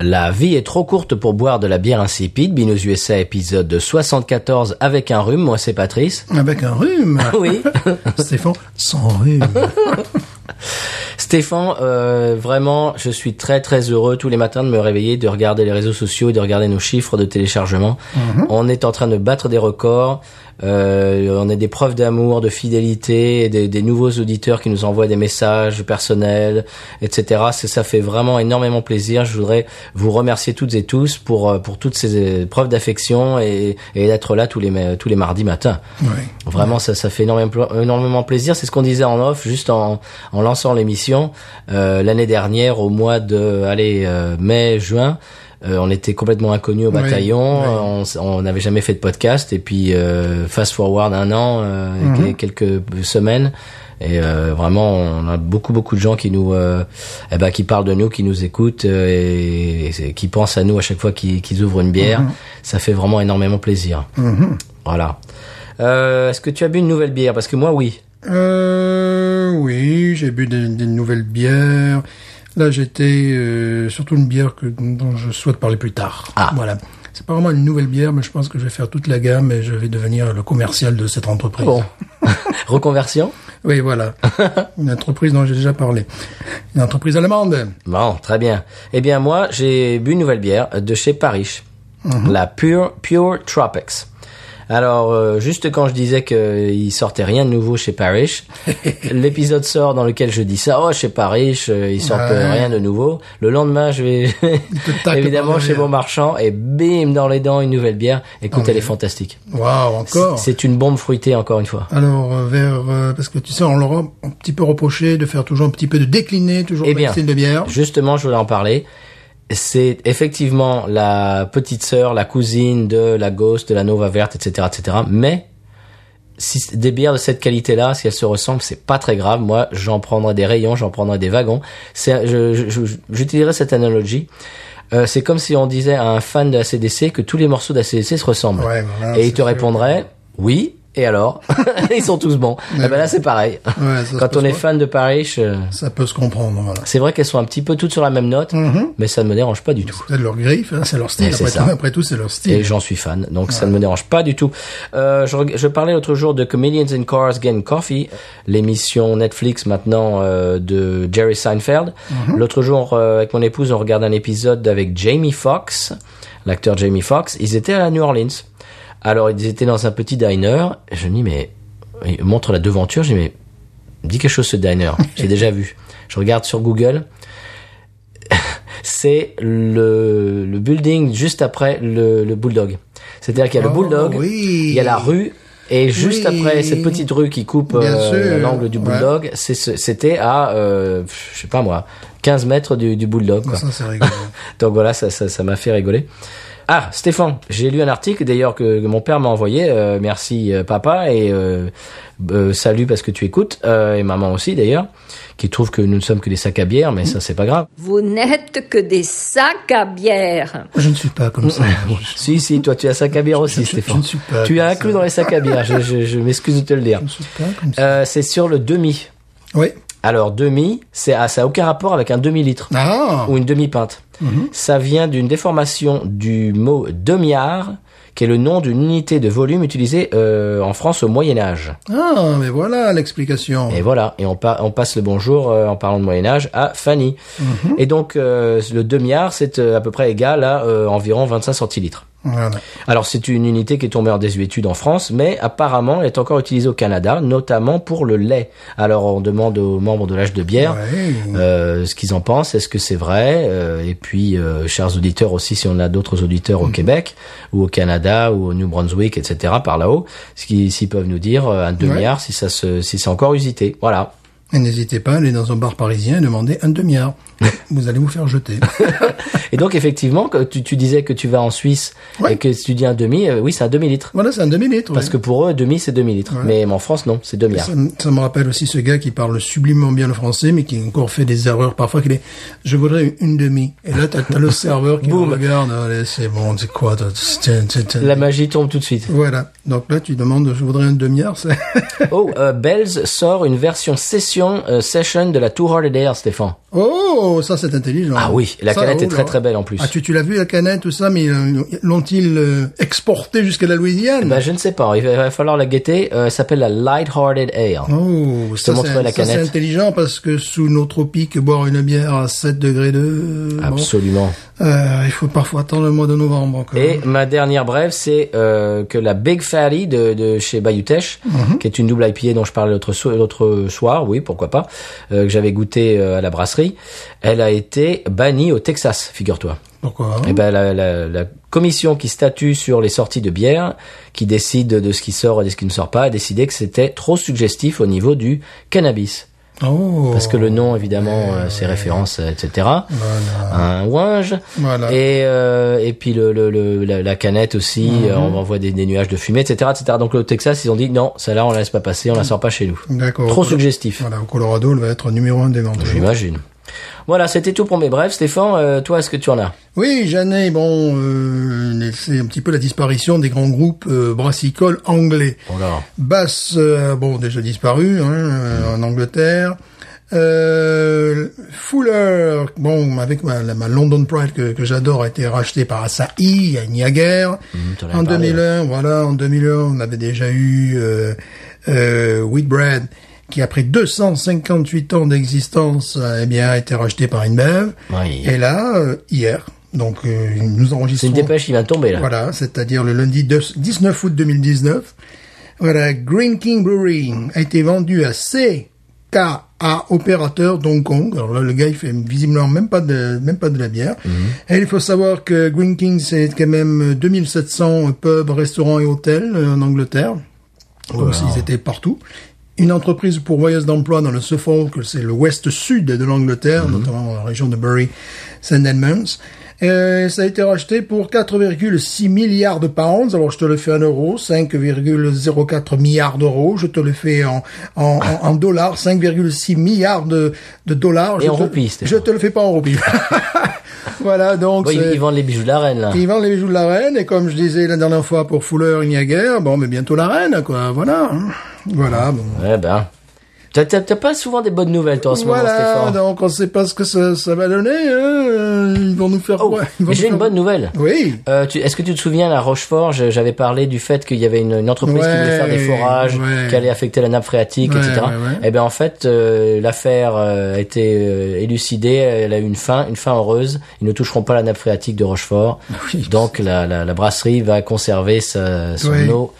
La vie est trop courte pour boire de la bière insipide. Binous USA épisode 74 avec un rhume. Moi, c'est Patrice. Avec un rhume. Oui. Stéphane, sans rhume. Stéphane, euh, vraiment, je suis très très heureux tous les matins de me réveiller, de regarder les réseaux sociaux et de regarder nos chiffres de téléchargement. On est en train de battre des records. Euh, on a des preuves d'amour, de fidélité, des, des nouveaux auditeurs qui nous envoient des messages personnels, etc. Ça fait vraiment énormément plaisir. Je voudrais vous remercier toutes et tous pour euh, pour toutes ces euh, preuves d'affection et, et d'être là tous les tous les mardis matins. Oui. Vraiment, ça, ça fait énormément, énormément plaisir. C'est ce qu'on disait en off, juste en, en lançant l'émission. Euh, L'année dernière, au mois de, allez, euh, mai, juin, euh, on était complètement inconnus au bataillon. On n'avait jamais fait de podcast. Et puis, euh, fast forward un an, euh, Mhm. quelques semaines. Et vraiment, on a beaucoup beaucoup de gens qui nous, eh ben, qui parlent de nous, qui nous écoutent et, et qui pensent à nous à chaque fois qu'ils ouvrent une bière. Mhm. Ça fait vraiment énormément plaisir. Voilà. Euh, Est-ce que tu as bu une nouvelle bière? Parce que moi, oui. Euh, oui, j'ai bu des, des nouvelles bières. Là, j'étais euh, surtout une bière que, dont je souhaite parler plus tard. Ah. Voilà. C'est pas vraiment une nouvelle bière, mais je pense que je vais faire toute la gamme et je vais devenir le commercial de cette entreprise. Bon. Reconversion Oui, voilà. une entreprise dont j'ai déjà parlé. Une entreprise allemande. Bon, très bien. Eh bien, moi, j'ai bu une nouvelle bière de chez Parish. La Pure, Pure Tropics. Alors, euh, juste quand je disais qu'il sortait rien de nouveau chez Parish, l'épisode sort dans lequel je dis ça, oh, chez Parish, euh, ils sortent Ouais. euh, rien de nouveau. Le lendemain, je vais évidemment chez. Bon Marchand et bim, dans les dents, une nouvelle bière. Écoute, Ah elle oui. est fantastique. Waouh, encore. C'est une bombe fruitée, encore une fois. Alors, euh, vers, euh, parce que tu sais, on leur a un petit peu reproché de faire toujours un petit peu de décliner, toujours Eh bien, style de bière. Justement, je voulais en parler. C'est effectivement la petite sœur, la cousine de la Ghost, de la Nova Verte, etc., etc. Mais si des bières de cette qualité-là, si elles se ressemblent, c'est pas très grave. Moi, j'en prendrai des rayons, j'en prendrai des wagons. J'utiliserai cette analogie. Euh, c'est comme si on disait à un fan de ACDC que tous les morceaux d'ACDC se ressemblent. Ouais, voilà, et il te répondrait, oui, et alors Ils sont tous bons. Eh ben là, c'est pareil. Ouais, ça Quand on est fan de Paris, je- Ça peut se comprendre, voilà. c'est vrai qu'elles sont un petit peu toutes sur la même note, mais ça ne me dérange pas du tout. C'est leur griffe, hein, c'est leur style. Et c'est Après tout, après tout, c'est leur style. Et j'en suis fan, donc ça ne me dérange pas du tout. Euh, je, parlais l'autre jour de Comedians in Cars Getting Coffee, l'émission Netflix maintenant euh, de Jerry Seinfeld. L'autre jour, euh, avec mon épouse, on regarde un épisode avec Jamie Foxx, l'acteur Jamie Foxx. Ils étaient à New Orleans. Alors ils étaient dans un petit diner. Et je me dis mais il montre la devanture. Je dis mais dis quelque chose ce diner. J'ai déjà vu. Je regarde sur Google. C'est le, le building juste après le, le Bulldog. C'est-à-dire qu'il y a le Oh, Bulldog, oui. il y a la rue, et juste Oui. après cette petite rue qui coupe euh, l'angle du. Bulldog, c'était à, euh, je sais pas moi, 15 mètres du, du Bulldog. Quoi. Ça, rigolo. Donc voilà, ça ça ça m'a fait rigoler. Ah, Stéphane, j'ai lu un article d'ailleurs que, que mon père m'a envoyé. euh, merci euh, papa et euh, euh, salut parce que tu écoutes euh, et maman aussi d'ailleurs, qui trouve que nous ne sommes que des sacs à bière, mais ça c'est pas grave. Vous n'êtes que des sacs à bière. je ne suis pas comme ça. Si si, toi tu as sac à bière aussi, Je- je- Stéphane. je ne suis pas tu as ça. inclus dans les sacs à bière. je je, je m'excuse de te le dire. Je ne suis pas comme ça. Euh, c'est sur le demi. Oui. Alors demi, c'est ah, ça a aucun rapport avec un demi litre. Ah. ou une demi-pinte. Ça vient d'une déformation du mot demiard, qui est le nom d'une unité de volume utilisée euh, en France au Moyen Âge. Ah, mais voilà l'explication. Et voilà, et on, pa- on passe le bonjour euh, en parlant de Moyen Âge à Fanny. Et donc euh, le demiard, c'est euh, à peu près égal à euh, environ 25 centilitres. Voilà. Alors c'est une unité qui est tombée en désuétude en France, mais apparemment elle est encore utilisée au Canada, notamment pour le lait. Alors on demande aux membres de l'âge de bière Ouais. euh, ce qu'ils en pensent, est-ce que c'est vrai? Euh, Et puis, euh, chers auditeurs aussi, si on a d'autres auditeurs au Québec ou au Canada ou au New Brunswick, etc. par là-haut, ce s'ils peuvent nous dire euh, un demi-heure si ça se, si c'est encore usité. Voilà. Et n'hésitez pas à aller dans un bar parisien et demander un demi-heure. vous allez vous faire jeter. Et donc effectivement, tu, tu disais que tu vas en Suisse Ouais. et que tu dis un demi, euh, oui, c'est un demi-litre. voilà, c'est un demi-litre. Parce que pour eux, demi, c'est demi-litre. Mais en France, non, c'est demi-heure. Ça, me- ça me rappelle aussi ce gars qui parle sublimement bien le français, mais qui a encore fait des erreurs parfois. Qu'il est, je voudrais une demi. Et là, t'as as le serveur qui Boum. regarde. Allez, c'est bon, c'est quoi La magie tombe tout de suite. Voilà. Donc là, tu demandes, je voudrais un demi-heure. c'est- Oh, euh, Bells sort une version session euh, session de la Two Hearted Air, Stéphane. Oh, ça c'est intelligent. Ah oui, la Ça, canette oh est très là. très belle en plus. Ah, tu, tu l'as vu la canette, tout ça, mais euh, l'ont-ils euh, exporté jusqu'à la Louisiane? Ben, je ne sais pas, il va, il va falloir la guetter. Elle s'appelle la Light-Hearted Ale. Oh, te ça, c'est- intelligent parce que sous nos tropiques, boire une bière à 7 degrés de... Absolument. il faut parfois attendre le mois de novembre encore. Et ma dernière brève, c'est que la Big Fatty de, de chez Bayutech, Mhm. qui est une double IPA dont je parlais l'autre so- l'autre soir, oui, pourquoi pas, euh, que j'avais goûté euh, à la brasserie, elle a été bannie au Texas, figure-toi. Pourquoi? Eh ben, la, la, la commission qui statue sur les sorties de bière, qui décide de ce qui sort et de ce qui ne sort pas, a décidé que c'était trop suggestif au niveau du cannabis. Oh, Parce que le nom, évidemment, euh, c'est référence, euh, etc. Voilà. Un ouinge. Voilà. Et, euh, et puis le, le, le- la, la canette aussi, Mhm. euh, on envoie des, des nuages de fumée, etc., etc. Donc le Texas, ils ont dit non, celle-là, on la laisse pas passer, on la sort pas chez nous. D'accord. Trop suggestif. Voilà, au Colorado, elle va être numéro un des ventes. J'imagine. Voilà, c'était tout pour mes brefs. Stéphane, euh, toi, est-ce que tu en as? Oui, j'en ai, bon, euh, c'est un petit peu la disparition des grands groupes euh, brassicoles anglais. Voilà. Bass, euh, bon, déjà disparu hein, euh, en Angleterre. Euh, Fuller, bon, avec ma, la- ma London Pride que, que j'adore, a été racheté par Asahi à Niagara. avais en parlé, 2001, voilà, en 2001, on avait déjà eu euh, euh, Wheatbread, qui après 258 ans d'existence, euh, eh bien, a été racheté par InBev. Oui. Et là, euh, hier, donc euh, nous C'est enregistrons... une dépêche qui de tomber là. Voilà, c'est-à-dire le lundi 2 19 août 2019. Voilà, Green King Brewery a été vendu à CKA opérateur d'Hong Kong. Alors là, le gars, il fait visiblement même pas de, même pas de la bière. Et il faut savoir que Green King, c'est quand même 2700 pubs, restaurants et hôtels euh, en Angleterre. Donc, ils étaient partout. Une entreprise pourvoyeuse d'emploi dans le Suffolk, c'est le ouest-sud de l'Angleterre, notamment dans la région de Bury, St. Edmunds. Euh, ça a été racheté pour 4,6 milliards de pounds. Alors je te le fais en euros, 5,04 milliards d'euros. Je te le fais en, en, en, en dollars, 5,6 milliards de, de dollars. Et je en roupies. Je te le fais pas en roupies. voilà, donc Bon, ils, vendent les bijoux de la reine là. ils vendent les bijoux de la reine, et comme je disais la dernière fois pour Fuller et Niagara, bon, mais bientôt la reine, quoi, voilà. hein. Voilà, bon. Ouais ben. T'as pas souvent des bonnes nouvelles toi en ce moment, Voilà, Stéphane. donc on sait pas ce que ça, ça va donner, hein. euh, Ils vont nous faire Oh, quoi? J'ai une bonne nouvelle. Oui. Euh, Est-ce que tu te souviens, à Rochefort, j'avais parlé du fait qu'il y avait une, une entreprise qui voulait faire des forages, ouais. qui allait affecter la nappe phréatique, Ouais, etc. ouais. Eh bien, en fait, euh, l'affaire a été élucidée, elle a eu une fin, une fin heureuse. Ils ne toucheront pas la nappe phréatique de Rochefort. Oui. Donc, la, la, la brasserie va conserver sa, son eau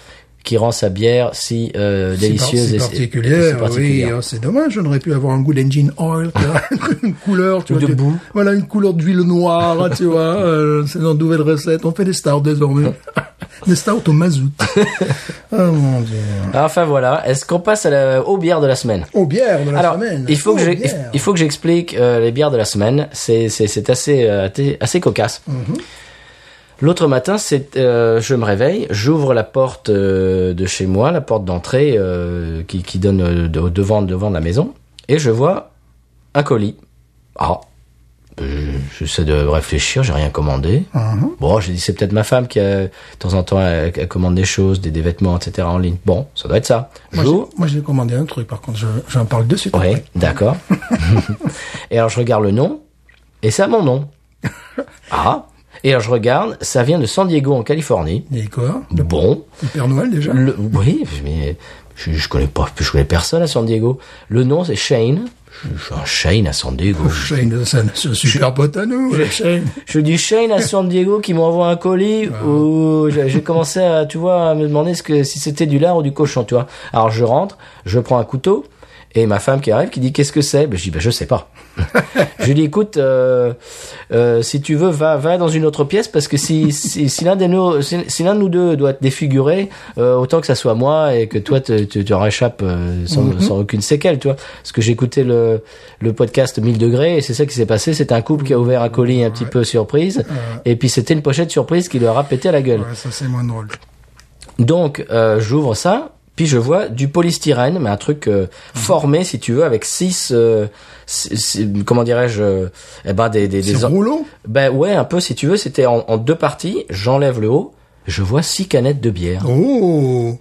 qui rend sa bière si euh, délicieuse par- et c'est si- particulière, et si particulière. oui. oh, c'est dommage, on aurait pu avoir un goût d'engine oil, une couleur, tu Ou vois, de boue. Voilà, une couleur d'huile noire, tu vois. euh, c'est notre nouvelle recette. On fait des stouts désormais. des stouts au mazout. oh mon dieu. Enfin voilà, est-ce qu'on passe à la, aux bières de la semaine? Aux bières de la Alors, semaine. il faut que il faut que j'explique euh, les bières de la semaine. C'est c'est c'est assez euh, assez- assez cocasse. Mhm. L'autre matin, c'est euh, je me réveille, j'ouvre la porte euh, de chez moi, la porte d'entrée euh, qui qui donne de- devant devant de la maison, et je vois un colis. Ah, j'essaie de réfléchir, j'ai rien commandé. Mhm. Bon, j'ai dit c'est peut-être ma femme qui a, de temps en temps elle, elle commande des choses, des, des vêtements, etc. en ligne. Bon, ça doit être ça. Moi, j'ai- moi, j'ai commandé un truc, par contre, je- j'en parle de suite. Oui, d'accord. et alors je regarde le nom, et c'est à mon nom. Ah. Et alors je regarde, ça vient de San Diego en Californie. Et quoi? Bon. Le Père Noël, déjà? Le, oui, mais je, je connais pas, je connais personne à San Diego. Le nom c'est Shane. Je, je suis un Shane à San Diego. Shane, c'est un super pote à nous, le Shane. Je dis Shane à San Diego qui m'envoie un colis où j'ai j'ai commencé à, tu vois, à me demander ce que, si c'était du lard ou du cochon, tu vois. Alors je rentre, je prends un couteau Et ma femme qui arrive, qui dit qu'est-ce que c'est? Ben, Je dis ben, je sais pas. je lui dis écoute, euh, euh, si tu veux, va, va dans une autre pièce parce que si, si, si l'un de nous, si, si l'un de nous deux doit te défigurer, euh, autant que ça soit moi et que toi tu tu en réchappes euh, sans, sans aucune séquelle, tu vois. Parce que j'écoutais le, le podcast 1000 degrés et c'est ça qui s'est passé. C'était un couple qui a ouvert un colis un petit peu surprise et puis c'était une pochette surprise qui leur a pété à la gueule. Ouais, ça c'est moins drôle. Donc euh, j'ouvre ça, puis je vois du polystyrène, mais un truc euh, formé si tu veux avec six, euh, six- six- comment dirais-je, euh, eh ben des des, des C'est rouleau ben ouais un peu si tu veux, c'était en, en deux parties. J'enlève le haut, je vois six canettes de bière, Oh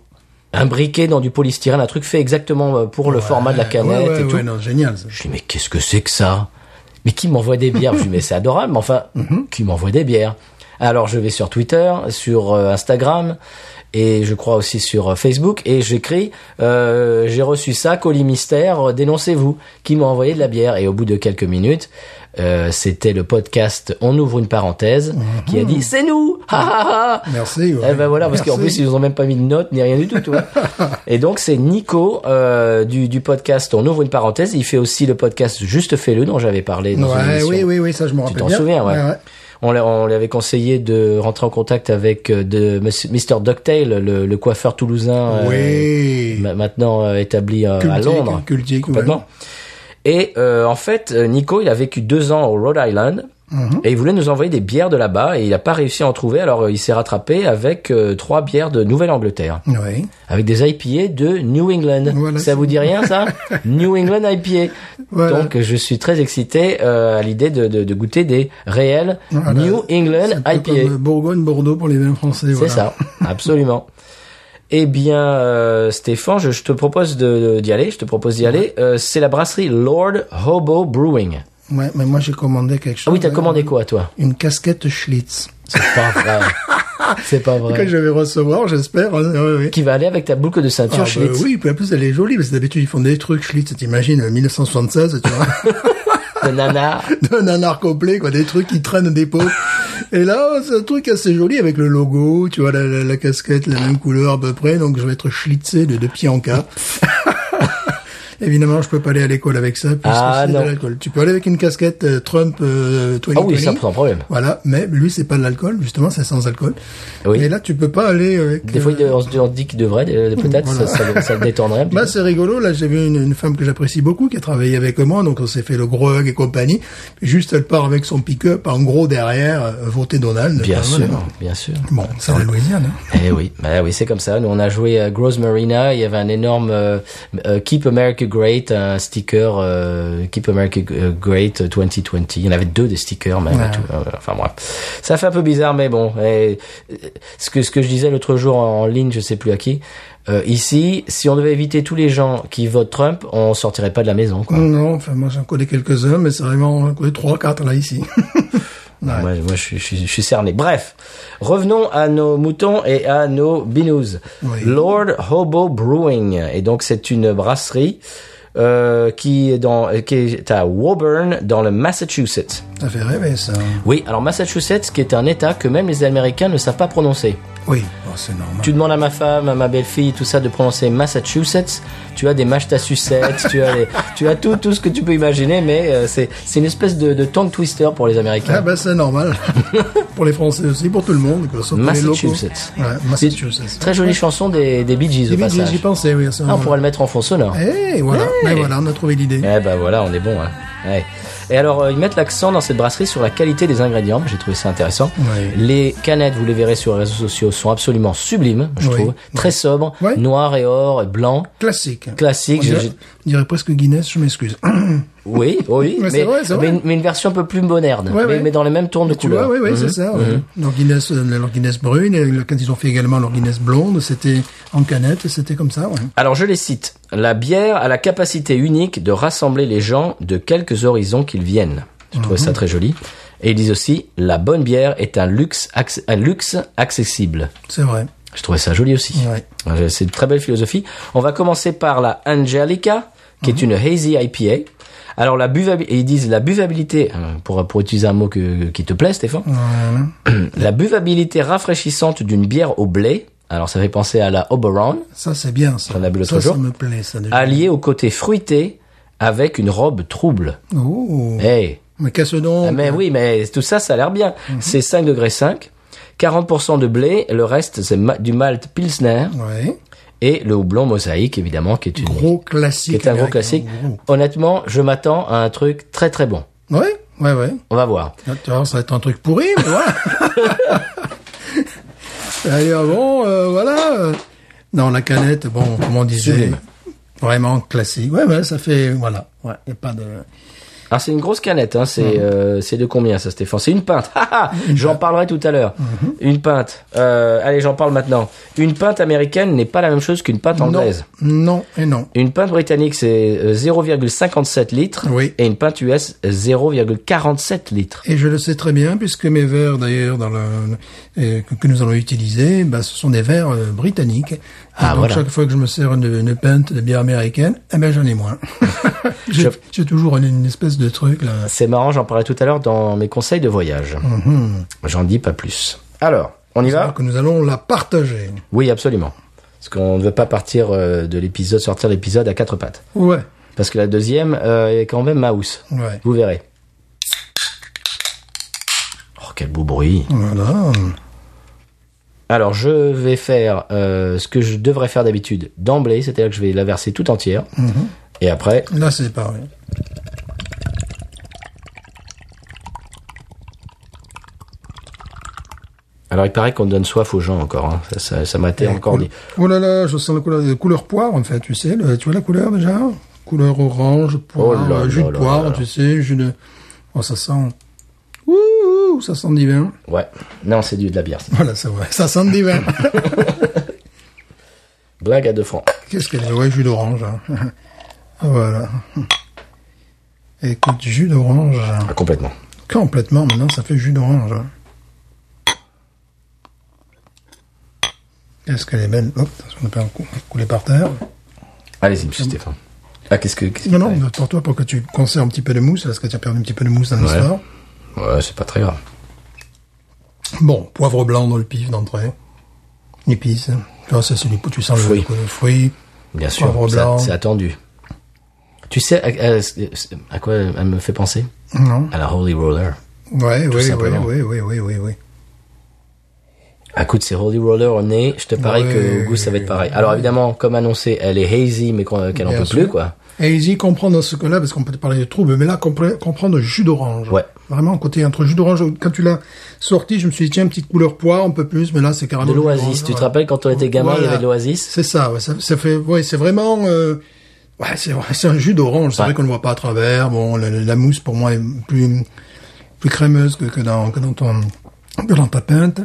un briquet dans du polystyrène, un truc fait exactement euh, pour le format de la canette ouais, ouais, et tout. ouais, non, génial. ça. Je dis mais qu'est-ce que c'est que ça? Mais qui m'envoie des bières? Je dis mais c'est adorable, mais enfin qui m'envoie des bières? Alors je vais sur Twitter, sur euh, Instagram et je crois aussi sur euh, Facebook et j'écris euh, j'ai reçu ça colis mystère euh, dénoncez-vous qui m'a envoyé de la bière et au bout de quelques minutes euh, c'était le podcast on ouvre une parenthèse qui a dit c'est nous. Merci. ouais. Eh ben voilà, parce qu'en plus ils nous ont même pas mis de notes ni rien du tout, tu vois. Et donc c'est Nico euh, du, du podcast. On ouvre une parenthèse. Il fait aussi le podcast Juste fais-le dont j'avais parlé dans une Ouais, émission. oui, oui, oui, ça je me Tu rappelle t'en bien. souviens, ouais. ouais. On, on lui avait conseillé de rentrer en contact avec euh, de Mr Ducktail, le, le coiffeur toulousain, euh, Oui. ma- maintenant euh, établi à Londres, cultique, complètement. ouais. Et euh, en fait, Nico, il a vécu deux ans au Rhode Island. Et il voulait nous envoyer des bières de là-bas et il n'a pas réussi à en trouver. Alors euh, il s'est rattrapé avec euh, trois bières de Nouvelle-Angleterre, Oui. avec des IPA de New England. Voilà, ça vous dit rien ça? New England IPA. Voilà. Donc je suis très excité euh, à l'idée de, de, de goûter des réels Voilà. New England IPA. comme Bourgogne-Bordeaux pour les vins français. C'est ça, absolument. Eh bien, euh, Stéphane, je, je te propose d'y aller. Je te propose d'y aller. C'est la brasserie Lord Hobo Brewing. Ouais, mais moi j'ai commandé quelque chose. Ah oui, t'as hein. commandé quoi, toi Une casquette Schlitz. C'est pas vrai. C'est pas Que vrai. je vais recevoir, j'espère. hein. Qui va aller avec ta boucle de ceinture Ah, bah, Schlitz. oui, puis en plus elle est jolie, parce que d'habitude ils font des trucs Schlitz, t'imagines, euh, 1976, tu vois, de nana. de nanar complet, quoi, des trucs qui traînent des pots. Et là, c'est un truc assez joli avec le logo, tu vois, la, la, la casquette, la même couleur à peu près, donc je vais être schlitzé de, de pied en cap. Évidemment, je peux pas aller à l'école avec ça, puisque Ah, c'est de l'alcool. Tu peux aller avec une casquette euh, Trump euh, 2020. Ah oui, ça sans problème. Voilà, mais lui, c'est pas de l'alcool, justement, c'est sans alcool. Oui. Et là, tu peux pas aller avec... Des fois, on dit qu'il devrait, peut-être, Voilà. ça, ça, ça le détendrait Bah, c'est rigolo. Là, j'ai vu une, une femme que j'apprécie beaucoup qui a travaillé avec moi. Donc, on s'est fait le gros hug et compagnie. Juste, elle part avec son pick-up en gros derrière, euh, voter Donald. Bien sûr, bien sûr. Bon, c'est la Louisiane. hein. Eh oui, bah oui, c'est comme ça. Nous, on a joué à Gross Marina. Il y avait un énorme euh, euh, Keep America Great, un sticker euh, Keep America euh, Great 2020. Il y en avait deux des stickers même. Ouais. tout. Euh, Enfin bref, ça fait un peu bizarre, mais bon. Et, euh, ce que ce que je disais l'autre jour en ligne, je sais plus à qui. euh, ici, si on devait éviter tous les gens qui votent Trump, on sortirait pas de la maison. Quoi. Non, enfin, moi, j'en connais quelques-uns, mais c'est vraiment, j'en connais trois, quatre, là, ici. Moi, moi, je, suis, je, suis, je suis cerné. Bref, revenons à nos moutons et à nos binous. Oui. Lord Hobo Brewing. Et donc, c'est une brasserie euh, qui, est dans, qui est à Woburn, dans le Massachusetts. ça fait rêver, ça. Oui, alors Massachusetts, qui est un État que même les Américains ne savent pas prononcer. Oui, bon, c'est normal. Tu demandes à ma femme, à ma belle-fille, tout ça, de prononcer Massachusetts. Tu as des Massachusetts, tu as, les- tu as tout, tout ce que tu peux imaginer, mais euh, c'est, c'est une espèce de, de tongue twister pour les Américains. Ah, ben, c'est normal. pour les Français aussi, pour tout le monde, quoi, sauf pour les. Massachusetts. Ouais, Massachusetts. Très jolie chanson des, des Bee Gees au J'y- J'y passage. pensais, oui. Ah, on pourrait le mettre en fond sonore. Eh, voilà. Ben, voilà, on a trouvé l'idée. Eh ben voilà, on est bon. Hein. Ouais. Et alors, euh, ils mettent l'accent dans cette brasserie sur la qualité des ingrédients. J'ai trouvé ça intéressant. Les canettes, vous les verrez sur les réseaux sociaux, sont absolument sublimes, je Oui. trouve. Très sobres, noir et or, et blanc, Classique. classique. On dirait, presque Guinness, je m'excuse. Oui, oui, c'est mais, vrai, mais, une, mais une version un peu plus moderne, Ouais, mais, ouais. mais dans les mêmes tons de couleurs. oui, oui, Mhm. c'est ça. ouais. Leur Guinness, euh, leur Guinness brune, et quand ils ont fait également leur Guinness blonde, c'était en canette, et c'était comme ça, ouais. Alors je les cite. La bière a la capacité unique de rassembler les gens de quelques horizons qu'ils viennent. Je trouvais Mhm. ça très joli. Et ils disent aussi, la bonne bière est un luxe, un luxe accessible. C'est vrai. Je trouvais ça joli aussi. Ouais. C'est une très belle philosophie. On va commencer par la Angelica, qui Mhm. est une hazy IPA. Alors la buvabilité, ils disent la buvabilité, euh, pour, pour utiliser un mot que, qui te plaît Stéphane, Voilà. la buvabilité rafraîchissante d'une bière au blé Alors ça fait penser à la Oberon, Ça, c'est bien, ça. Bu l'autre ça, jour. Ça me plaît, ça, déjà. alliée au côté fruité avec une robe trouble. Oh. Hey. Mais qu'est-ce donc Ah, mais oui, mais tout ça, ça a l'air bien. Mhm. C'est 5 degrés 5, 40% de blé, le reste c'est ma- du malt pilsner Ouais. Et le houblon mosaïque évidemment qui est une Gros qui classique. est un gros classique. Honnêtement, je m'attends à un truc très très bon. Ouais, ouais, ouais. On va voir. Ah, ça va être un truc pourri, mais voilà. Allez, ah bon, euh, voilà. Non, la canette, bon, comme on disait, Sublime. vraiment classique. Ouais, ouais, ça fait, voilà. Ouais, y a pas de... Alors c'est une grosse canette, hein. Mhm. c'est euh, c'est de combien ça Stéphane? C'est une pinte. Ah, ah, j'en parlerai tout à l'heure. Mhm. Une pinte. Euh, allez, j'en parle maintenant. Une pinte américaine n'est pas la même chose qu'une pinte anglaise. Non, non et non. Une pinte britannique c'est euh, 0,57 litres Oui. et une pinte US 0,47 litres. Et je le sais très bien, puisque mes verres, d'ailleurs, dans le, euh, que, que nous allons utiliser, bah, ce sont des verres euh, britanniques. Ah, donc, voilà. chaque fois que je me sers une, une pinte de bière américaine, eh ben, j'en ai moins. J'ai Je- toujours une, une espèce de truc, là. C'est marrant, j'en parlais tout à l'heure dans mes conseils de voyage. Mhm. J'en dis pas plus. Alors, on y va? Que nous allons la partager. Oui, absolument. Parce qu'on ne veut pas partir euh, de l'épisode, sortir l'épisode à quatre pattes. Ouais, Parce que la deuxième euh, est quand même mouse. ouais. Vous verrez. Oh, quel beau bruit. Voilà. Alors, je vais faire euh, ce que je devrais faire d'habitude d'emblée, c'est-à-dire que je vais la verser tout entière. Et après, Là, c'est pareil. alors il paraît qu'on donne soif aux gens encore. hein. Ça, ça, ça m'a été encore dit. Oh là là, je sens la couleur, la couleur poire, en fait, tu sais. le- tu vois la couleur, déjà? Couleur orange, poire, Oh là jus là de poire, tu sais, jus de... Oh, ça sent... Ouh, ça sent divin. Ouais. Non, c'est du de la bière. ça. Voilà, c'est vrai. Ça sent divin. Blague à deux francs. Qu'est-ce qu'elle est? Ouais, jus d'orange. hein. voilà. Écoute, jus d'orange. Ah, complètement. Complètement, maintenant, ça fait jus d'orange. Qu'est-ce qu'elle est belle? Hop, on n'a pas un coup- couler par terre. Allez-y, monsieur Stéphane. Ah, qu'est-ce que... Non, non, pour toi, pour que tu conserves un petit peu de mousse, parce que tu as perdu un petit peu de mousse dans l'histoire. Ouais, c'est pas très grave. Bon, poivre blanc dans le pif d'entrée. Épices. Ah, ça, c'est du tu sens le, le fruit. Bien sûr, Poivre blanc. c'est attendu. Tu sais à, à- à quoi elle me fait penser? Non. À la Holy Roller. Ouais, oui, oui, oui, oui, oui, oui, oui. À coup de ces Holy Roller au nez, je te parie Ouais, que au goût ça va être pareil. Alors évidemment, comme annoncé, elle est hazy, mais qu'elle en Bien peut sûr. plus, quoi. Et easy comprendre dans ce cas-là, parce qu'on peut te parler de troubles, mais là, compre- comprendre jus d'orange. Ouais. Vraiment, côté entre jus d'orange, quand tu l'as sorti, je me suis dit, tiens, petite couleur poire, un peu plus, mais là, c'est carrément. De l'oasis. Tu te rappelles quand on était gamin, il y avait de l'oasis C'est ça, ouais, ça, ça fait, ouais, c'est vraiment, euh, ouais, c'est un jus d'orange. C'est Ouais. vrai qu'on ne voit pas à travers. Bon, la, la mousse pour moi est plus, plus crémeuse que, que dans, que dans ton, que dans ta pinte.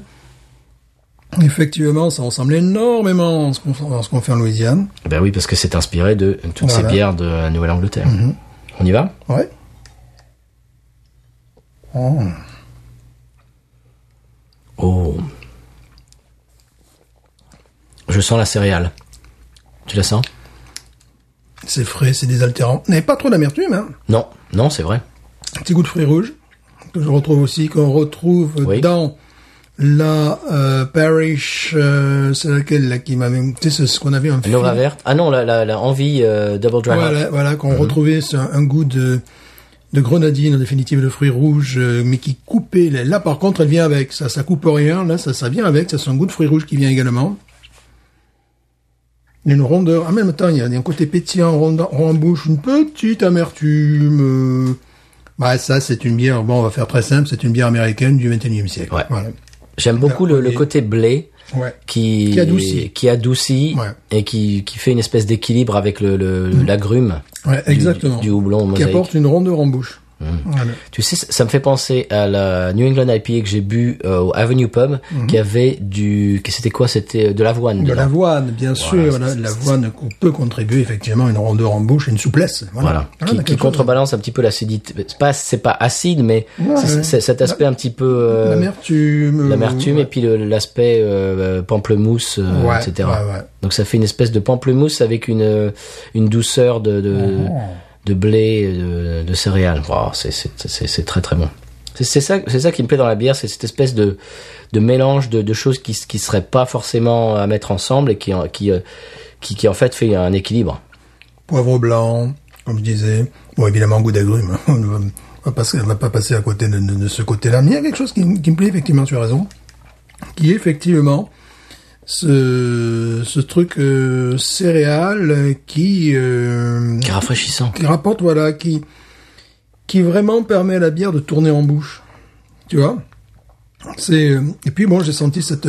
Effectivement, ça ressemble énormément à ce qu'on fait- en Louisiane. Ben oui, parce que c'est inspiré de toutes Voilà. Mhm. ces bières de la Nouvelle-Angleterre. On y va? Ouais. Oh. Oh. Je sens la céréale. Tu la sens? C'est frais, c'est désaltérant. Mais pas trop d'amertume, hein? Non, non, c'est vrai. Un petit goût de fruits rouges, que je retrouve aussi, qu'on retrouve Oui. dans la euh, Parish, euh, c'est laquelle là qui m'avait, tu sais, c'est ce qu'on avait en film. Nova verte. Ah non, la, la, la envie euh, double dry hop. Voilà, voilà, qu'on Mhm. retrouvait un, un goût de de grenadine, en définitive, de fruits rouges, euh, mais qui coupait. Là, par contre, elle vient avec. Ça, ça coupe rien. Là, ça, ça vient avec. Ça, c'est un goût de fruits rouges qui vient également. Il y a une rondeur. En même temps, il y a un côté pétillant, rond, rond en bouche, une petite amertume. euh. Bah, ça, c'est une bière. Bon, on va faire très simple. C'est une bière américaine du 21e siècle. Ouais. Voilà. J'aime beaucoup le, le côté blé Ouais. qui, Qui adoucit. qui adoucit Ouais. et qui, qui fait une espèce d'équilibre avec le, le, l'agrume Ouais, du- exactement. du, houblon Qui mosaïque. apporte une rondeur en bouche. Mmh. Voilà. Tu sais, ça me fait penser à la New England IPA que j'ai bu euh, au Avenue Pub, qui avait du, c'était quoi? C'était euh, de l'avoine. De l'avoine, bien sûr. Voilà, c'est- l'avoine peut contribuer effectivement à une rondeur en bouche une souplesse. Voilà. Voilà, qui, contrebalance un petit peu l'acidité. C'est pas, c'est pas acide, mais Ouais, c'est ouais. c'est cet aspect un petit peu euh, L'amertume. l'amertume et puis l'aspect euh, pamplemousse, etc. Donc ça fait une espèce de pamplemousse avec une une douceur de de, Oh. De blé, de, de céréales. C'est très très bon. C'est ça, ça qui me plaît dans la bière, c'est cette espèce de de mélange de, de choses qui qui seraient pas forcément à mettre ensemble et qui euh, qui, qui en fait fait un équilibre. Poivre blanc, comme je disais. Bon, évidemment, goût d'agrumes. On ne va, pas passer à côté de, ce côté-là. Mais il y a quelque chose qui, me plaît, effectivement, tu as raison. Qui effectivement ce, ce truc euh, céréal qui, euh, Qui est rafraîchissant. qui rapporte, voilà, qui, qui vraiment permet à la bière de tourner en bouche. Tu vois? C'est euh, et puis bon, j'ai senti cette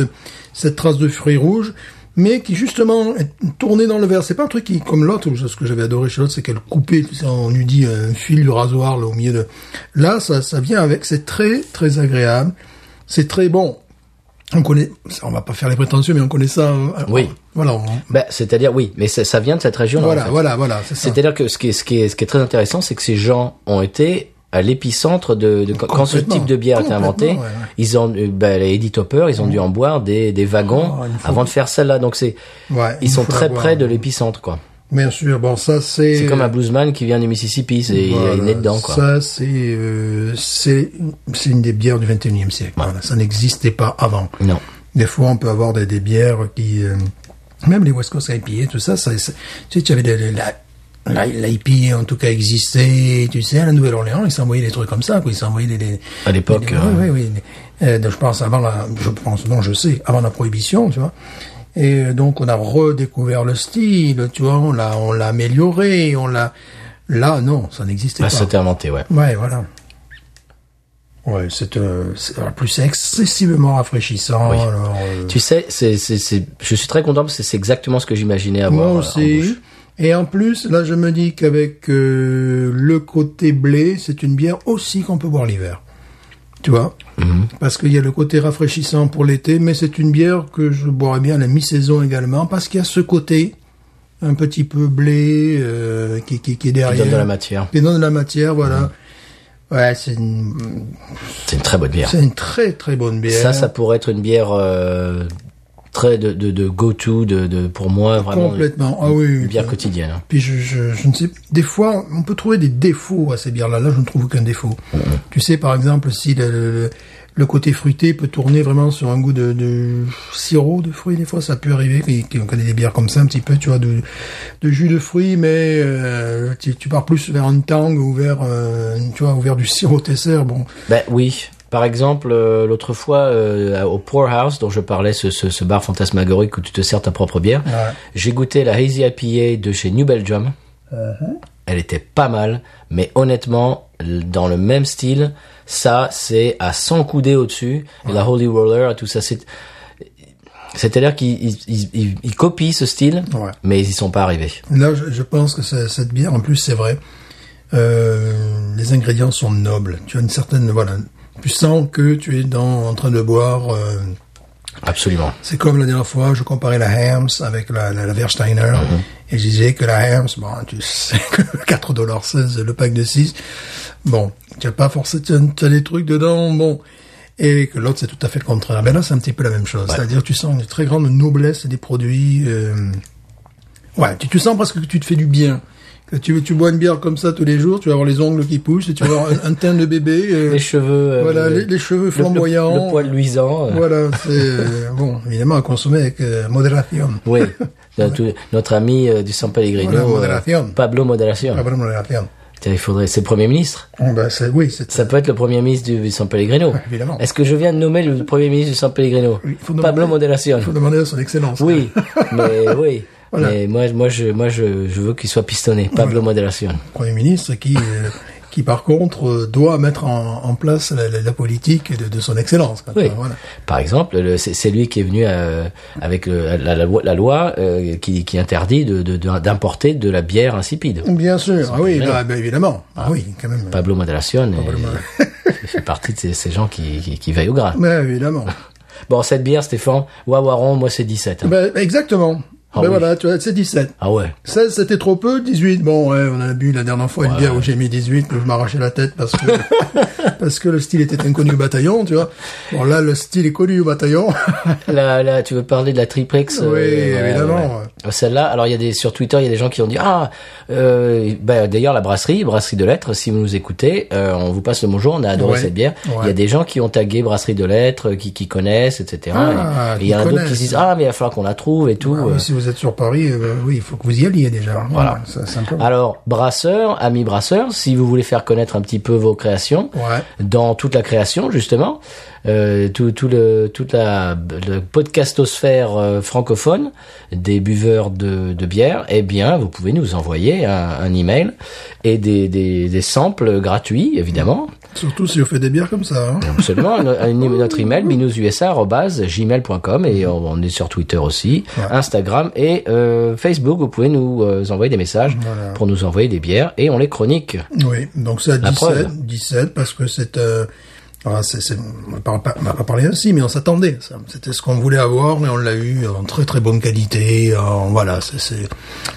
cette trace de fruits rouges, mais qui justement est tournée dans le verre. C'est pas un truc qui comme l'autre. Ce que j'avais adoré chez l'autre, c'est qu'elle coupait, tu sais, on lui dit un fil du rasoir là au milieu de. Là, ça ça vient avec. C'est très très agréable. C'est très bon. On connaît, on va pas faire les prétentieux, mais on connaît ça. euh, Oui. Voilà. on- Ben, c'est-à-dire oui, mais ça, ça vient de cette région. voilà, voilà, voilà. C'est-à-dire que ce qui est ce qui est ce qui est très intéressant, c'est que ces gens ont été à l'épicentre de, de quand, ce type de bière a été inventé, Complètement, ouais, ouais. ils ont euh, ben, les Eddie Topper, ils ont dû en boire des des wagons Oh, avant de faire celle-là. Donc c'est Ouais, ils il sont très près de l'épicentre quoi. Bien sûr. Bon, ça c'est. C'est comme un bluesman qui vient du Mississippi, c'est il est né dedans quoi. Ça, c'est euh, c'est c'est une des bières du 21e siècle. Voilà, ça n'existait pas avant. Non. Des fois, on peut avoir des, des bières qui, euh, même les West Coast IPA, tout ça, ça, ça- tu sais, tu avais des, des- la, la, l'IPA en tout cas existait. Tu sais, à la Nouvelle-Orléans, ils s'envoyaient des trucs comme ça, quoi. Ils s'envoyaient des, des À l'époque, euh, oui, oui, oui. Euh, donc, je pense avant la, je pense, non, je sais, avant la prohibition, tu vois. Et donc, on a redécouvert le style, tu vois, on l'a, on l'a amélioré, on l'a, là, non, ça n'existait pas. c'était inventé, ouais. Ouais, voilà. Ouais, c'est, euh, plus c'est excessivement rafraîchissant. Oui. Alors, euh, Tu sais, c'est c'est c'est je suis très content parce que c'est exactement ce que j'imaginais avoir. moi euh, en aussi. Et en plus, là, je me dis qu'avec euh, le côté blé, c'est une bière aussi qu'on peut boire l'hiver. Tu vois Mhm. Parce qu'il y a le côté rafraîchissant pour l'été, mais c'est une bière que je boirais bien à la mi-saison également, parce qu'il y a ce côté un petit peu blé euh, qui, qui, qui est Qui derrière. donne de la matière. Qui donne de la matière, voilà. Ouais, c'est une, C'est une très bonne bière. c'est une très très bonne bière. Ça, ça pourrait être une bière euh, très de, de, de go-to de, de pour moi vraiment Complètement. Ah oui. une oui. bière quotidienne. hein. Puis je, je, je ne sais, des fois, on peut trouver des défauts à ces bières-là. Là, je ne trouve aucun défaut. Tu sais, par exemple, si le, le, le côté fruité peut tourner vraiment sur un goût de, de sirop de fruits, des fois, ça peut arriver. On connaît des bières comme ça, un petit peu, tu vois, de, de jus de fruits, mais euh, tu, tu pars plus vers une tang ou vers, euh, tu vois, ou vers du sirop tesser. Bon, Ben oui. Par exemple, euh, l'autre fois euh, au Poorhouse dont je parlais, ce, ce, ce bar fantasmagorique où tu te sers ta propre bière, Ouais. j'ai goûté la Hazy IPA de chez New Belgium. Elle était pas mal, mais honnêtement, dans le même style, ça c'est à 100 coudées au-dessus. Et la Holy Roller, tout ça, c'est c'est-à-dire qu'ils ils, ils, ils- ils copient ce style, Ouais. mais ils y sont pas arrivés. Là, je, je pense que cette bière, en plus, c'est vrai. Euh, les ingrédients sont nobles. Tu as une certaine, voilà, tu sens que tu es dans, en train de boire. euh, Absolument. c'est comme la dernière fois, je comparais la Hams avec la, la, la Versteiner, et je disais que la Hams, bon, tu sais que 4,16$ le pack de 6, bon, tu as pas forcément, des trucs dedans, bon, et que l'autre c'est tout à fait le contraire. Mais là, c'est un petit peu la même chose. C'est-à-dire, tu sens une très grande noblesse des produits. Euh... Ouais, tu, tu sens presque que tu te fais du bien. Tu, tu bois une bière comme ça tous les jours, tu vas avoir les ongles qui poussent, et tu vas avoir un, un teint de bébé. euh, Les cheveux. euh, voilà, les, les cheveux flamboyants. Le, le poil luisant. euh, Voilà, c'est euh, bon, évidemment à consommer avec euh, modération. Oui, tout- notre ami du San Pellegrino, Voilà, modération. Pablo. Ah, vraiment modération. Il faudrait, c'est le premier ministre. Bon, ben, oui, c'est Ça peut être le premier ministre du, du San Pellegrino. évidemment. Est-ce que je viens de nommer le premier ministre du San Pellegrino? Oui, Pablo demander- Moderación. Il faut demander à son excellence. Oui, mais oui. Voilà. Mais moi, moi, je, moi, je, je veux qu'il soit pistonné. Pablo Moderación. Premier ministre qui, euh, qui par contre, euh, doit mettre en, en place la, la- la politique de, de son excellence. quoi. Oui. Voilà. Par exemple, le- c'est lui qui est venu euh, avec le- la, la loi, euh, qui, qui interdit de- de- de- d'importer de, la bière insipide. Bien sûr, ah oui, là, ben, évidemment. Ah oui, quand même. Pablo Moderación est- fait partie de ces, ces gens qui, qui, qui veillent au gras. Ben, évidemment. Bon, cette bière, Stéphane, Wawaron, moi c'est 17. hein. ben, exactement. Ah ben oui. voilà, tu vois, c'est 17. Ah ouais. 16, c'était trop peu. 18, bon, ouais, on a bu la dernière fois une bière où j'ai mis 18, que je m'arrachais la tête parce que, parce que le style était inconnu au bataillon, tu vois. Bon, là, le style est connu au bataillon. Là, là, tu veux parler de la triplex Oui, euh, évidemment. Celle-là, alors il y a des sur Twitter, il y a des gens qui ont dit ah, euh, bah, d'ailleurs la brasserie, brasserie de lettres, si vous nous écoutez, euh, on vous passe le bonjour, on a adoré Ouais, cette bière. Il y a des gens qui ont tagué brasserie de lettres, qui, qui connaissent, etc. Ah, et il y en a d'autres qui se disent ah mais il va falloir qu'on la trouve et tout. Ah oui, vous êtes sur Paris, euh, oui, il faut que vous y alliez déjà. Voilà. Ça. Alors brasseur, ami brasseur, si vous voulez faire connaître un petit peu vos créations, Ouais. dans toute la création justement, euh, tout, tout le toute la le podcastosphère euh, francophone des buveurs de, de bière, eh bien vous pouvez nous envoyer un, un email et des, des, des samples gratuits évidemment. Surtout si vous faites des bières comme ça. Hein. Absolument, un- notre email binoususa@gmail.com et on, est sur Twitter aussi, Instagram et euh, Facebook. Vous pouvez nous euh, envoyer des messages Voilà. pour nous envoyer des bières et on les chronique. Oui, donc c'est à La 17, preuve. 17 parce que c'est... Euh, c'est- on va pas, on va pas parler ainsi, mais on s'attendait. C'était ce qu'on voulait avoir et on l'a eu en très très bonne qualité. En, voilà, c'est.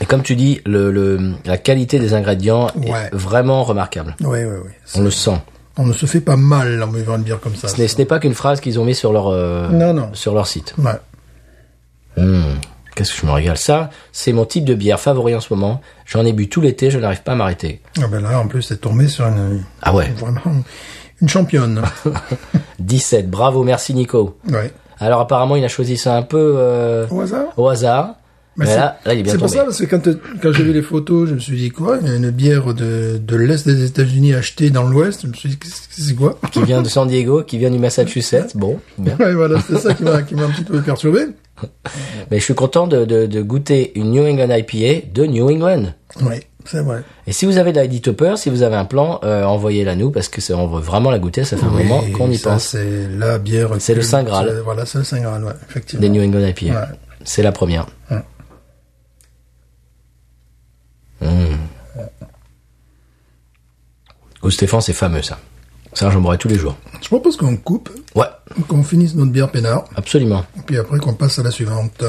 Et comme tu dis, le, le, la qualité des ingrédients Ouais. est vraiment remarquable. Oui, oui, oui. On le sent. On ne se fait pas mal en buvant une bière comme ça. Ce n'est, pas qu'une phrase qu'ils ont mis sur leur euh, Non, non. sur leur site. Ouais. Hmm, Qu'est-ce que je me régale? Ça C'est mon type de bière favori en ce moment. J'en ai bu tout l'été, je n'arrive pas à m'arrêter. Ah ben là, en plus, c'est tombé sur une, Ah ouais. vraiment une championne. 17. Bravo, merci Nico. ouais. Alors apparemment, il a choisi ça un peu euh, Au hasard? au hasard. Mais, c'est- là, là, il est bien C'est pour ça, parce que quand, quand j'ai vu les photos, je me suis dit quoi Il y a une bière de, de l'Est des États-Unis achetée dans l'Ouest. Je me suis dit, c'est quoi? Qui vient de San Diego, qui vient du Massachusetts. Bon, bien. Ouais, voilà, c'était ça qui m'a qui m'a un petit peu perturbé. Mais je suis content de, de, de goûter une New England IPA de New England. Oui, c'est vrai. Et si vous avez de l'ID Topper, si vous avez un plan, euh, envoyez-la nous parce que c'est, on veut vraiment la goûter. Ça fait un Oui, moment qu'on y ça, pense. C'est la bière. C'est le Saint Graal. Voilà, c'est le Saint Graal, ouais, effectivement. Des New England IPA. Ouais. C'est la première. Ouais. Mmh. Au Stéphane, c'est fameux ça. Ça, j'en boirai tous les jours. Je propose qu'on coupe, Ouais, qu'on finisse notre bière peinard, absolument. et puis après qu'on passe à la suivante.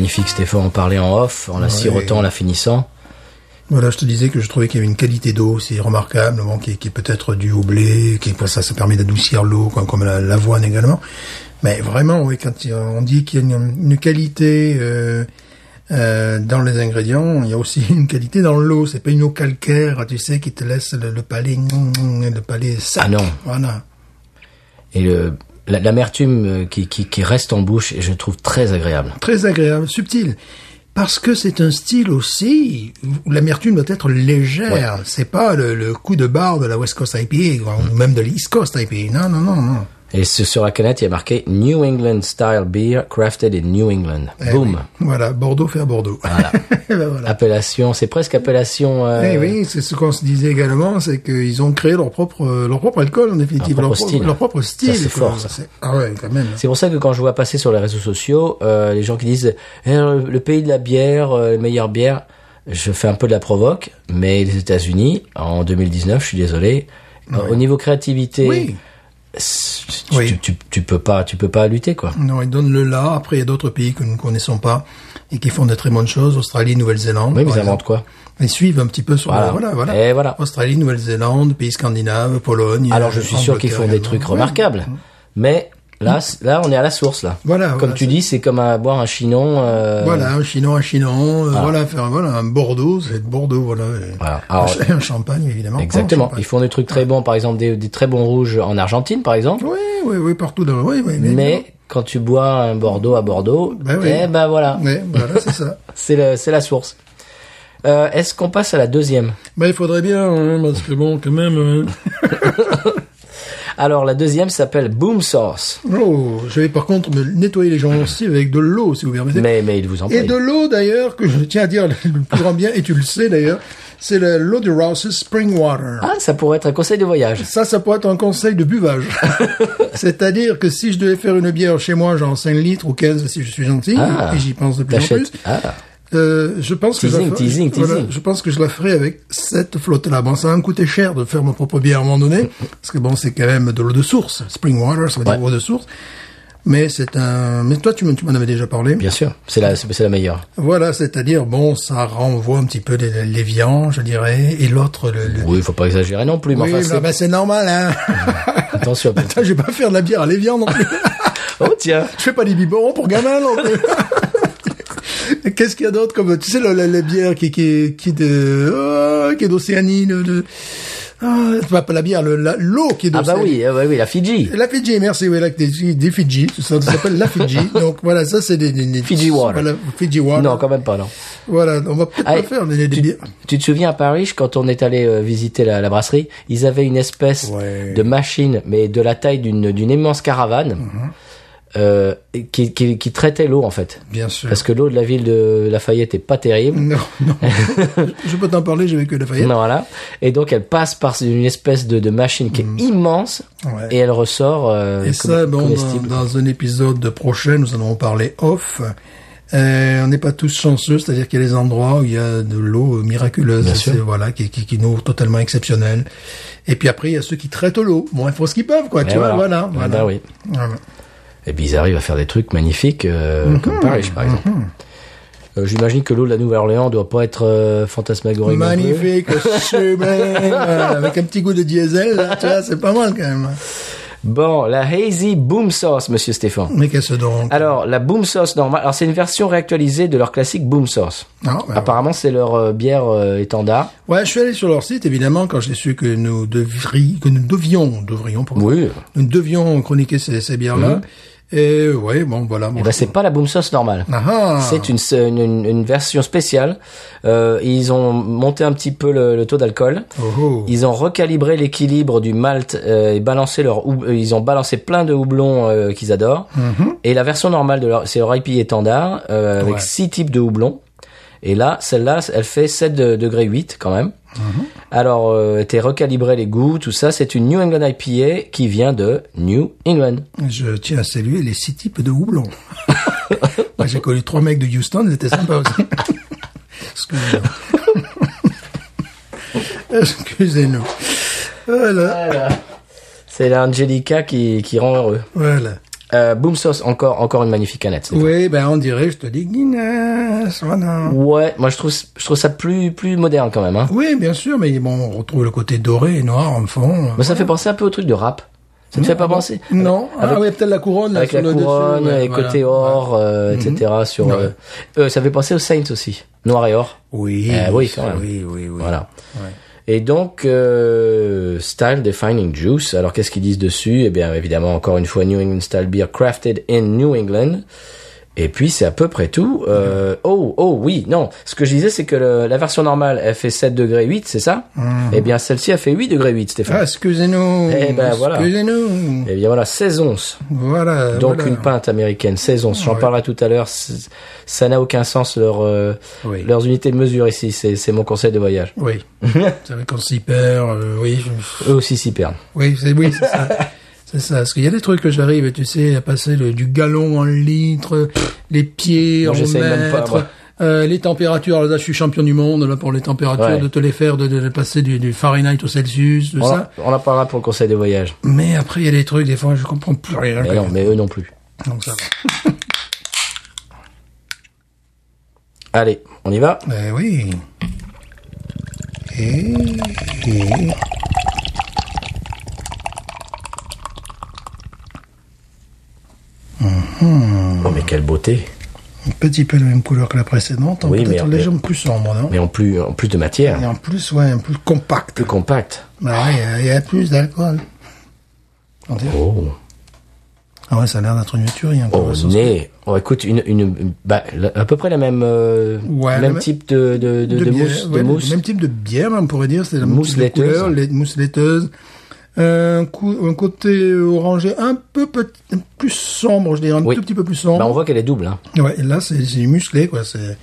Magnifique, Stéphane. On parlait en off, en la sirotant, en la finissant. Voilà, je te disais que je trouvais qu'il y avait une qualité d'eau aussi remarquable, bon, qui, qui est peut-être due au blé, qui ça, ça permet d'adoucir l'eau, comme, comme la- l'avoine également. Mais vraiment, oui, quand on dit qu'il y a une, une qualité euh, euh, dans les ingrédients, il y a aussi une qualité dans l'eau. C'est pas une eau calcaire, tu sais, qui te laisse le, le palais, le palais sec. Ah non. Voilà. Et le, l'amertume euh, qui, qui, qui reste en bouche, je trouve très agréable. Très agréable, subtil. Parce que c'est un style aussi où l'amertume doit être légère. C'est pas le, le coup de barre de la West Coast IPA, ou même de l'East Coast IPA. Non, non, non, non. Et sur la canette, il y a marqué New England Style Beer crafted in New England. Eh Boom. oui. Voilà, Bordeaux fait à Bordeaux. Voilà. Eh ben voilà. Appellation, c'est presque appellation. euh, Eh oui, c'est ce qu'on se disait également, c'est qu'ils ont créé leur propre, leur propre alcool en définitive, Leur leur, propre style. leur propre style. c'est fort, ça. Ah ouais, quand même. C'est pour ça que quand je vois passer sur les réseaux sociaux, euh, les gens qui disent Eh, le le pays de la bière, euh, meilleure bière, je fais un peu de la provoque, mais les États-Unis, en 2019, je suis désolé, euh, au niveau créativité, Oui. Tu, Oui. tu, tu, tu peux pas, tu peux pas lutter quoi. Non, ils donnent le là. Après, il y a d'autres pays que nous ne connaissons pas et qui font de très bonnes choses. Australie, Nouvelle-Zélande. Oui, mais ils exemple. inventent quoi Ils suivent un petit peu sur Voilà. le- voilà, voilà. Et voilà. Australie, Nouvelle-Zélande, pays scandinaves, Pologne. Alors je suis sûr qu'ils font des trucs remarquables, mais là, là, on est à la source là. Voilà, Comme voilà, tu dis, c'est comme à boire un chinon. euh, Voilà, un chinon, un chinon, euh, voilà, faire, voilà, un Bordeaux, c'est de Bordeaux, voilà. et- Voilà. Alors, un, ch- un champagne, évidemment. Exactement. Champagne. Ils font des trucs très bons, par exemple des, des très bons rouges en Argentine, par exemple. Oui, oui, oui, partout dans le, oui, oui, Mais quand tu bois un Bordeaux à Bordeaux, Ben oui. eh ben voilà, Oui, voilà, c'est ça. c'est le- c'est la source. Euh, Est-ce qu'on passe à la deuxième? Ben, il faudrait bien, hein, parce que bon, quand même, hein. Alors la deuxième s'appelle Boom Sauce. Oh, je vais par contre me nettoyer les gencives avec de l'eau, si vous permettez. Mais, mais il vous en Et de l'eau d'ailleurs, que je tiens à dire le plus grand bien, et tu le sais d'ailleurs, c'est le- l'eau de Rouse's Spring Water. Ah, ça pourrait être un conseil de voyage. Ça, ça pourrait être un conseil de buvage. C'est-à-dire que si je devais faire une bière chez moi, genre 5 litres ou 15 si je suis gentil, Ah, et j'y pense de plus en plus. Ah, euh, je pense que je Teasing, teasing, voilà, je pense que je la ferai avec cette flotte-là. Bon, ça va me coûter cher de faire ma propre bière à un moment donné, parce que bon, c'est quand même de l'eau de source. Spring water, ça veut dire Ouais. eau de source. Mais c'est un, mais toi, tu m'en avais déjà parlé. bien sûr, c'est la, c'est la meilleure. Voilà, c'est-à-dire, bon, ça renvoie un petit peu les, les viands, je dirais, et l'autre, le, le- Oui, faut pas exagérer non plus, mais oui, enfin, bah, c'est- bah, c'est normal, hein. attention. Attends, je vais pas faire de la bière à l'évian non plus. oh tiens. je fais pas des biberons pour gamins non plus. Qu'est-ce qu'il y a d'autre comme, tu sais, la, la, la bière qui, qui, qui de, oh, qui est d'Océanie, de, de ah, pas la bière, le- l'eau qui est Ah bah d'Océanie. oui, euh, ouais, oui, la Fidji. La Fidji, merci, oui, là, des, des Fidji, tout ça, ça s'appelle la Fidji. Donc voilà, ça c'est des, des, des- Fidji water. Voilà, Fidji water. Non, quand même pas, non. Voilà, on va peut-être Ah, pas faire des, des bières. Tu te souviens à Paris, quand on est allé euh, visiter la, la brasserie, ils avaient une espèce Ouais. de machine, mais de la taille d'une d'une immense caravane, euh, qui, qui, qui traitait l'eau en fait. Bien sûr. Parce que l'eau de la ville de Lafayette est pas terrible. Non, non. je peux t'en parler, j'ai vécu Lafayette. Non, voilà. Et donc elle passe par une espèce de, de machine qui est immense Ouais. et elle ressort euh, Et ça, bon, dans, un épisode prochain, nous allons en parler off. Euh, on n'est pas tous chanceux, c'est-à-dire qu'il y a des endroits où il y a de l'eau miraculeuse, voilà, qui, qui, qui nous totalement exceptionnelle. Et puis après, il y a ceux qui traitent l'eau. Bon, ils font ce qu'ils peuvent, quoi. Et Tu vois, voilà, voilà. bah oui. Voilà. Et puis ils arrivent à faire des trucs magnifiques euh, Mhm. comme Paris par exemple. Euh, J'imagine que l'eau de la Nouvelle-Orléans doit pas être euh, fantasmagorique. Magnifique, sublime, avec un petit goût de diesel, là, tu vois, c'est pas mal quand même. Bon, la Hazy Boom Sauce, monsieur Stéphane. Mais qu'est-ce donc? Alors, la Boom Sauce normale, alors c'est une version réactualisée de leur classique Boom Sauce. Ah, ouais, Apparemment, c'est leur euh, bière euh, étendard. Ouais, je suis allé sur leur site, évidemment, quand j'ai su que nous devrions, que nous devions, devrions, pour Oui. nous devions chroniquer ces, ces bières-là. Et ouais, bon, voilà. Bon, Et ben, c'est pas la Boom Sauce normale. Ah ah. C'est une, une, une- version spéciale. Euh, ils ont monté un petit peu le, le taux d'alcool. Oh, oh. Ils ont recalibré l'équilibre du malt euh, et balancé leur euh, ils ont balancé plein de houblons euh, qu'ils adorent. Et la version normale de leur c'est leur IPA étendard euh, avec Ouais. six types de houblons. Et là, celle-là, elle fait 7 de- degrés 8 quand même. Alors, euh, était recalibré les goûts, tout ça. C'est une New England IPA qui vient de New England. Je tiens à saluer les six types de houblon. Moi, j'ai connu trois mecs de Houston, ils étaient sympas aussi. Excusez-nous. Excusez-nous. Voilà, C'est la Angelica qui, qui rend heureux. voilà. Euh, Boom Sauce, encore, encore une magnifique canette. Oui, ben on dirait, je te dis Guinness, voilà. Ouais, moi je trouve, je trouve ça plus, plus moderne quand même. Hein. Oui, bien sûr, mais bon, on retrouve le côté doré et noir en fond. Mais ça fait penser un peu au truc de rap. Ça te fait pas penser Non. Avec- ah oui, peut-être la couronne. là, avec sur la le dessus, couronne ouais, et voilà. côté or, euh, etc. Sur, Ouais. euh, euh, ça fait penser aux Saints aussi, noir et or. Oui. Eh oui, quand même. Oui, oui, oui. Voilà. Ouais. Et donc euh, style defining juice. Alors qu'est-ce qu'ils disent dessus? Eh bien évidemment encore une fois New England style beer crafted in New England. Et puis c'est à peu près tout. Euh, oh oh oui non. Ce que je disais c'est que le- la version normale elle fait 7 degrés 8 c'est ça Eh bien celle-ci a fait 8 degrés 8 Stéphane. Ah, excusez-nous. Eh ben, voilà. Excusez-nous. Eh bien voilà 16 onces. Voilà. Donc voilà. une pinte américaine, 16 onces. J'en Ouais. parlerai tout à l'heure. Ça n'a aucun sens leur, euh, Oui. leurs unités de mesure ici. C'est mon conseil de voyage. Oui. c'est vrai qu'on s'y perd, euh, oui. je- Eux aussi s'y perdent. Oui, c'est oui, c'est ça. C'est ça. Parce qu'il y a des trucs que j'arrive, tu sais, à passer le, du gallon en litre, les pieds Moi, en mètres, euh, les températures. Alors là, je suis champion du monde là pour les températures, Ouais. de te les faire, de, de, de passer du, du Fahrenheit au Celsius, On, ça. en- on en parlera pour le conseil de voyage. Mais après, il y a des trucs, des fois, je comprends plus rien. Mais non, mais eux non plus. Donc ça va. Allez, on y va. Eh oui. Et, et- Oh mais quelle beauté. un petit peu la même couleur que la précédente, hein, Oui, peut-être mais- légèrement plus sombre, non? Mais en plus, en plus de Et matière, en plus, ouais, un plus compact. plus compact. Bah ouais, il y a- il y, a plus d'alcool. Oh, Ah ouais, ça a l'air d'être une tuerie. la sauce. nez. Oh, écoute, une, une, bah, à peu près la même, euh, Ouais, même même- type de, de, de, de bière, mousse, de ouais, mousse. Même type de bière, même, on pourrait dire. C'est la Mousse laiteuse. couleur, laiteuse. Un, coup, un côté orangé un peu petit, plus sombre, je dirais, un Oui. tout petit peu plus sombre. Bah, on voit qu'elle est double. Hein. Ouais, et là, c'est musclé, quoi. C'est.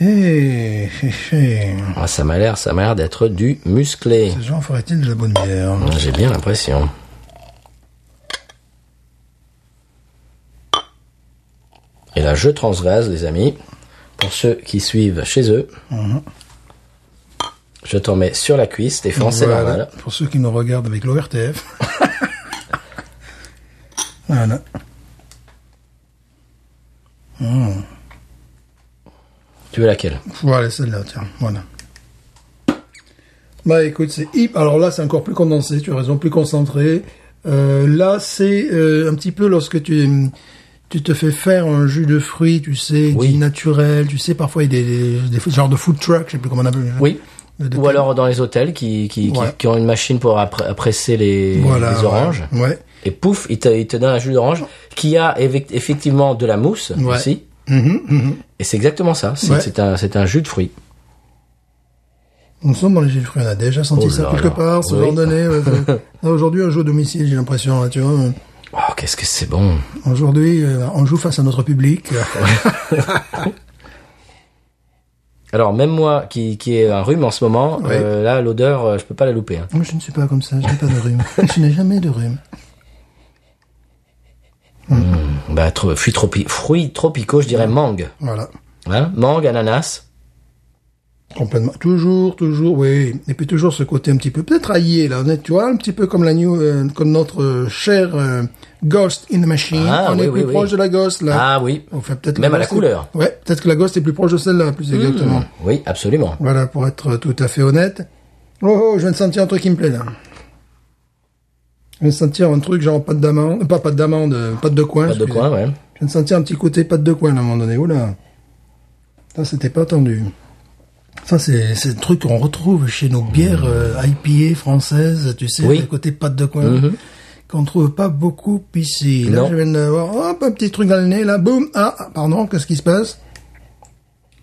Eh, eh, eh. Ah, ça m'a l'air, ça m'a l'air d'être du musclé. Ces gens feraient-ils de la bonne bière? Ah, J'ai bien l'impression. Et là, je transvase, les amis. Pour ceux qui suivent chez eux. Je t'en mets sur la cuisse, Stéphane, c'est Voilà, normal. Pour ceux qui nous regardent avec l'ORTF. voilà. Tu veux laquelle? Voilà, celle-là, tiens. Voilà. Bah écoute, c'est hip. Alors là, c'est encore plus condensé, tu as raison, plus concentré. Euh, là, c'est euh, un petit peu lorsque tu tu te fais faire un jus de fruits, tu sais, Oui. dit naturel, tu sais, parfois il y a des, des, des genres de food truck, je sais plus comment on appelle. Oui. Ou alors dans les hôtels qui, qui, qui- Ouais. qui ont une machine pour presser les, Voilà. les oranges. Ouais. ouais. Et pouf, il te, il te donne un jus d'orange qui a effectivement de la mousse Ouais. aussi. Mhm, mhm. Et c'est exactement ça. C'est un, un jus de fruits. Nous sommes dans les jus de fruits, on a déjà senti Oh ça quelque là. part, ce Oui. genre d'année. Aujourd'hui, on joue au domicile, j'ai l'impression, là, tu vois. Oh, qu'est-ce que c'est bon. Aujourd'hui, euh, on joue face à notre public. Alors même moi qui, qui ai un rhume en ce moment, Ouais. euh, là l'odeur, euh, je peux pas la louper. hein. Moi, je ne suis pas comme ça, je n'ai pas de rhume. je n'ai jamais de rhume. Bah, trop, fruits, tropi- fruits tropicaux, je dirais mangue. Voilà. Hein mangue, ananas. Complètement. Toujours, toujours, oui. Et puis toujours ce côté un petit peu, peut-être aillé, là. On tu vois, un petit peu comme la new, euh, comme notre euh, cher euh, Ghost in the Machine. Ah, on oui, est oui, plus oui. proche de la Ghost, là. Ah oui. Enfin, peut-être Même à la Ghost est- couleur. Ouais, peut-être que la Ghost est plus proche de celle-là, plus exactement. Oui, absolument. Voilà, pour être tout à fait honnête. Oh, oh, je viens de sentir un truc qui me plaît, là. Je viens de sentir un truc genre pâte d'amande, pas pâte d'amande, pâte de coin. Pas de coin, ouais. Je viens de sentir un petit côté pâte de coin, là, à un moment donné. Oula. Ça, c'était pas attendu. Ça, c'est, c'est le truc qu'on retrouve chez nos bières euh, IPA françaises, tu sais, Oui. le côté pâte de coin. Mhm. Qu'on trouve pas beaucoup ici. Là, Non. je viens de voir, hop, un petit truc dans le nez, là, boum, ah, ah, pardon, qu'est-ce qui se passe?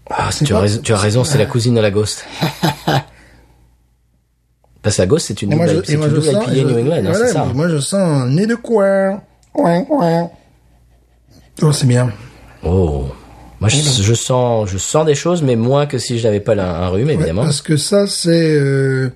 Ah, tu, as pas- raison, tu as raison, c'est la cousine de la Ghost. Parce que la Ghost, c'est une double, c'est une double sens, IPA et je- New England, hein, voilà, c'est ça. moi, je sens un nez de coin. Coin, coin. Oh, c'est bien. Oh. Moi, je, je sens, je sens des choses, mais moins que si je n'avais pas la- un rhume, Ouais, évidemment. parce que ça, c'est... euh,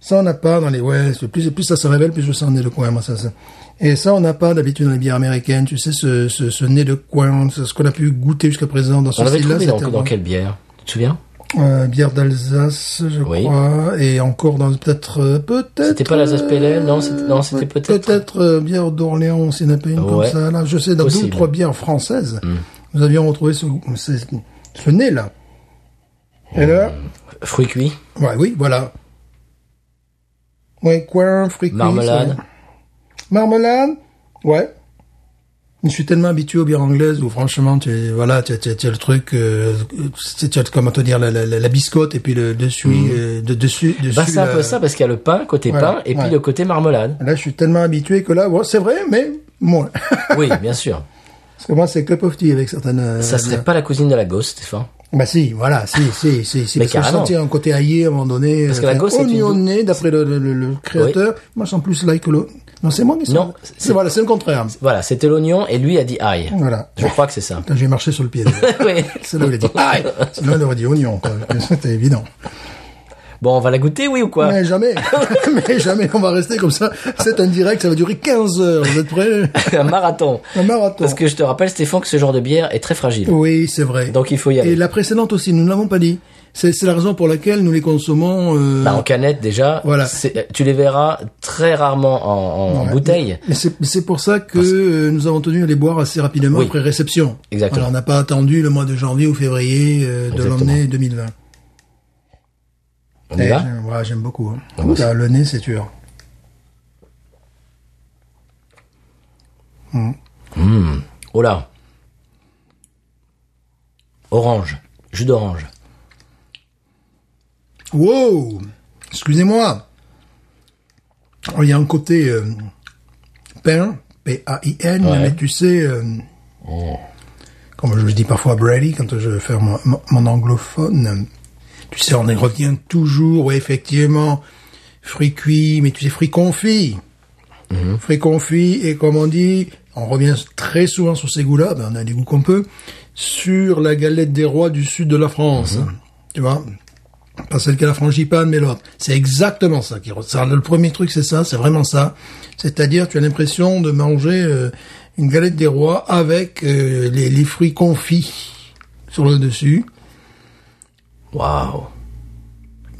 ça, on n'a pas dans les... Ouais, c'est plus, plus ça se révèle, plus je sens un nez de coin, moi, ça, ça. Et ça, on n'a pas d'habitude dans les bières américaines, tu sais, ce, ce, ce nez de coin, c'est ce qu'on a pu goûter jusqu'à présent dans ce style-là. dans, dans quelle bière? Tu te souviens? Euh, bière d'Alsace, je Oui. crois, et encore dans peut-être... euh, peut-être... C'était pas l'Alsace Ale Non, c'était- non, c'était peut-être- Peut-être euh, bière d'Orléans, pas une Ouais. comme ça, là. Je sais, dans deux ou. Hmm. trois bières françaises, nous avions retrouvé ce, ce, ce nez-là. Et là... Fruits cuits Ouais, oui, voilà. Ouais, coin, fruits cuits, Marmelade. ça. Marmelade Ouais. Je suis tellement habitué aux bières anglaises où franchement, tu voilà, tu as, tu as- tu as le truc, euh, tu tu as, comment te dire, la, la, la, la biscotte et puis le dessus, euh, de, dessus, dessus. Bah, c'est un la- peu ça, parce qu'il y a le pain, côté Voilà, pain, et puis le côté marmelade. Là, je suis tellement habitué que là, c'est vrai, mais moins. Oui, bien sûr. Parce que moi, c'est of tea avec certaines. euh, Ça serait pas la cousine de la Ghost, Stéphane? Bah si, voilà, si, si, si, si. Mais parce que je un côté aillé à un moment donné. Parce que la enfin, gosse est d'après le, le, le- le créateur. Moi, je sens plus que l'autre. Non, c'est moi qui sens. Non, C'est, voilà, c'est le contraire. Voilà, c'était l'oignon, et lui a dit ail. Voilà. Je crois que c'est ça. J'ai marché sur le pied. oui. c'est là où il a dit aïe. Sinon, il aurait dit oignon. C'était évident. Bon, on va la goûter, oui ou quoi Mais jamais. Mais jamais, on va rester comme ça. C'est un direct, ça va durer 15 heures. Vous êtes prêts? Un marathon. Un marathon. Parce que je te rappelle, Stéphane, que ce genre de bière est très fragile. Oui, c'est vrai. Donc il faut y aller. Et la précédente aussi, nous ne l'avons pas dit. C'est, la raison pour laquelle nous les consommons, euh, Bah, en canette déjà, Voilà. c'est- tu les verras très rarement en, bouteille. Mais c'est pour ça que euh, nous avons tenu à les boire assez rapidement Oui. après réception. Exactement. Voilà, on n'a pas attendu le mois de janvier ou février euh, de l'année 2020. On y Et va j'aime- ouais, J'aime beaucoup. Hein. Le nez, c'est dur. Oh là. Orange. Jus d'orange. Wow Excusez-moi. Il y a un côté euh, pain, P-A-I-N, Ouais. mais tu sais, euh, comme je dis parfois à Brady quand je fais mon, mon- mon anglophone, tu sais, on y revient toujours, oui, effectivement, fruits cuits, mais tu sais, fruits confits. Mhm. Fruits confits, et comme on dit, on revient très souvent sur ces goûts-là, ben, on a les goûts qu'on peut, sur la galette des rois du sud de la France. Mhm. Tu vois Pas celle qui a la frangipane, mais l'autre. C'est exactement ça qui ressort. Le premier truc, c'est ça, c'est vraiment ça. C'est-à-dire, tu as l'impression de manger euh, une galette des rois avec euh, les, les fruits confits sur le dessus. Waouh.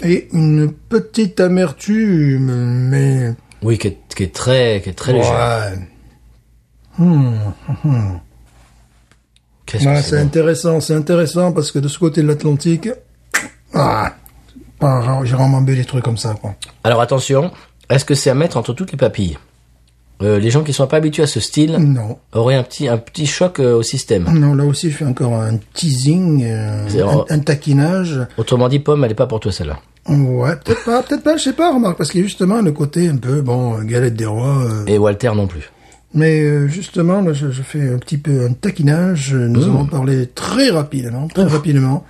Et une petite amertume, mais... Oui, qui est, qui est très, qui est très léger. Ouais. Qu'est-ce que Ouais, c'est c'est bon. intéressant, c'est intéressant parce que de ce côté de l'Atlantique, ah, j'ai vraiment bu des trucs comme ça, quoi. Alors attention, est-ce que c'est à mettre entre toutes les papilles? Euh, Les gens qui sont pas habitués à ce style Non, auraient un petit, un petit choc euh, au système. non, là aussi je fais encore un teasing, euh, un, un taquinage. Autrement dit, pomme, elle est pas pour toi celle-là. Ouais, peut-être pas, peut-être pas, je sais pas, remarque, parce qu'il y a justement le côté un peu, bon, galette des rois. Et Walter non plus. mais justement, là, je, je fais un petit peu un taquinage. Nous Mmh. allons parler très rapidement, très rapidement,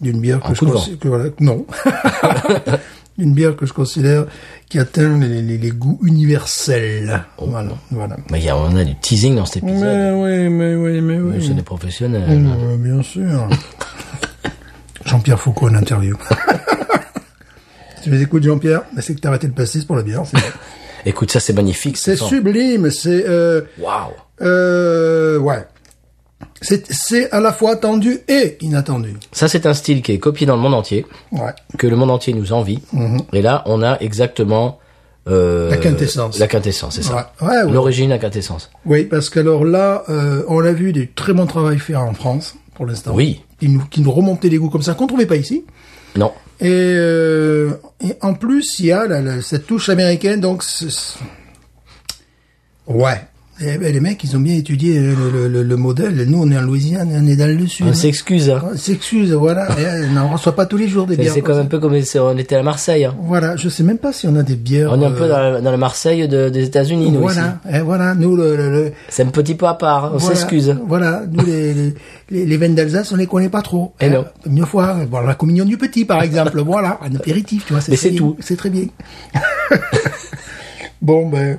d'une bière que je considère, que voilà, non, d'une bière que je considère qui atteint les, les, les goûts universels. Oh. Voilà, voilà. Mais il y a, on a du teasing dans cet épisode. Mais oui, mais oui, mais oui. C'est des professionnels. Bien sûr. Jean-Pierre Foucault en interview. si tu les écoutes, Jean-Pierre, c'est que t'as arrêté le pastis pour la bière. Écoute, ça c'est magnifique. c'est sublime, c'est... Euh, Waouh. euh, ouais. C'est, à la fois attendu et inattendu. Ça c'est un style qui est copié dans le monde entier, Ouais. que le monde entier nous envie. Et là, on a exactement euh, Mhm. La quintessence. La quintessence, c'est ça. Ouais, ouais, ouais. L'origine, la quintessence. Oui, parce qu'alors là, euh, on a vu des très bons travail fait en France, pour l'instant. Oui. Qui nous, qui nous remontaient les goûts comme ça, qu'on trouvait pas ici. Non. Et, euh, et en plus, il y a la- la- cette touche américaine, donc... Ouais. Eh ben, les mecs, ils ont bien étudié le, le- le- le modèle. Nous, on est en Louisiane, on est dans le sud. On s'excuse. Hein. On s'excuse, voilà. Et, euh, on reçoit pas tous les jours des bières. c'est comme un peu comme si on était à Marseille. Hein. Voilà, je sais même pas si on a des bières. On est un euh, peu dans la, dans la Marseille de- des États-Unis, nous. Voilà, et voilà, nous le, C'est un petit peu à part. On voilà, s'excuse. Voilà, nous les, les, les, les vins d'Alsace, on les connaît pas trop. Eh Hein, non. Une fois, bon, la communion du petit, par exemple, voilà, un apéritif, tu vois. Mais c'est tout. C'est très bien. bon, ben,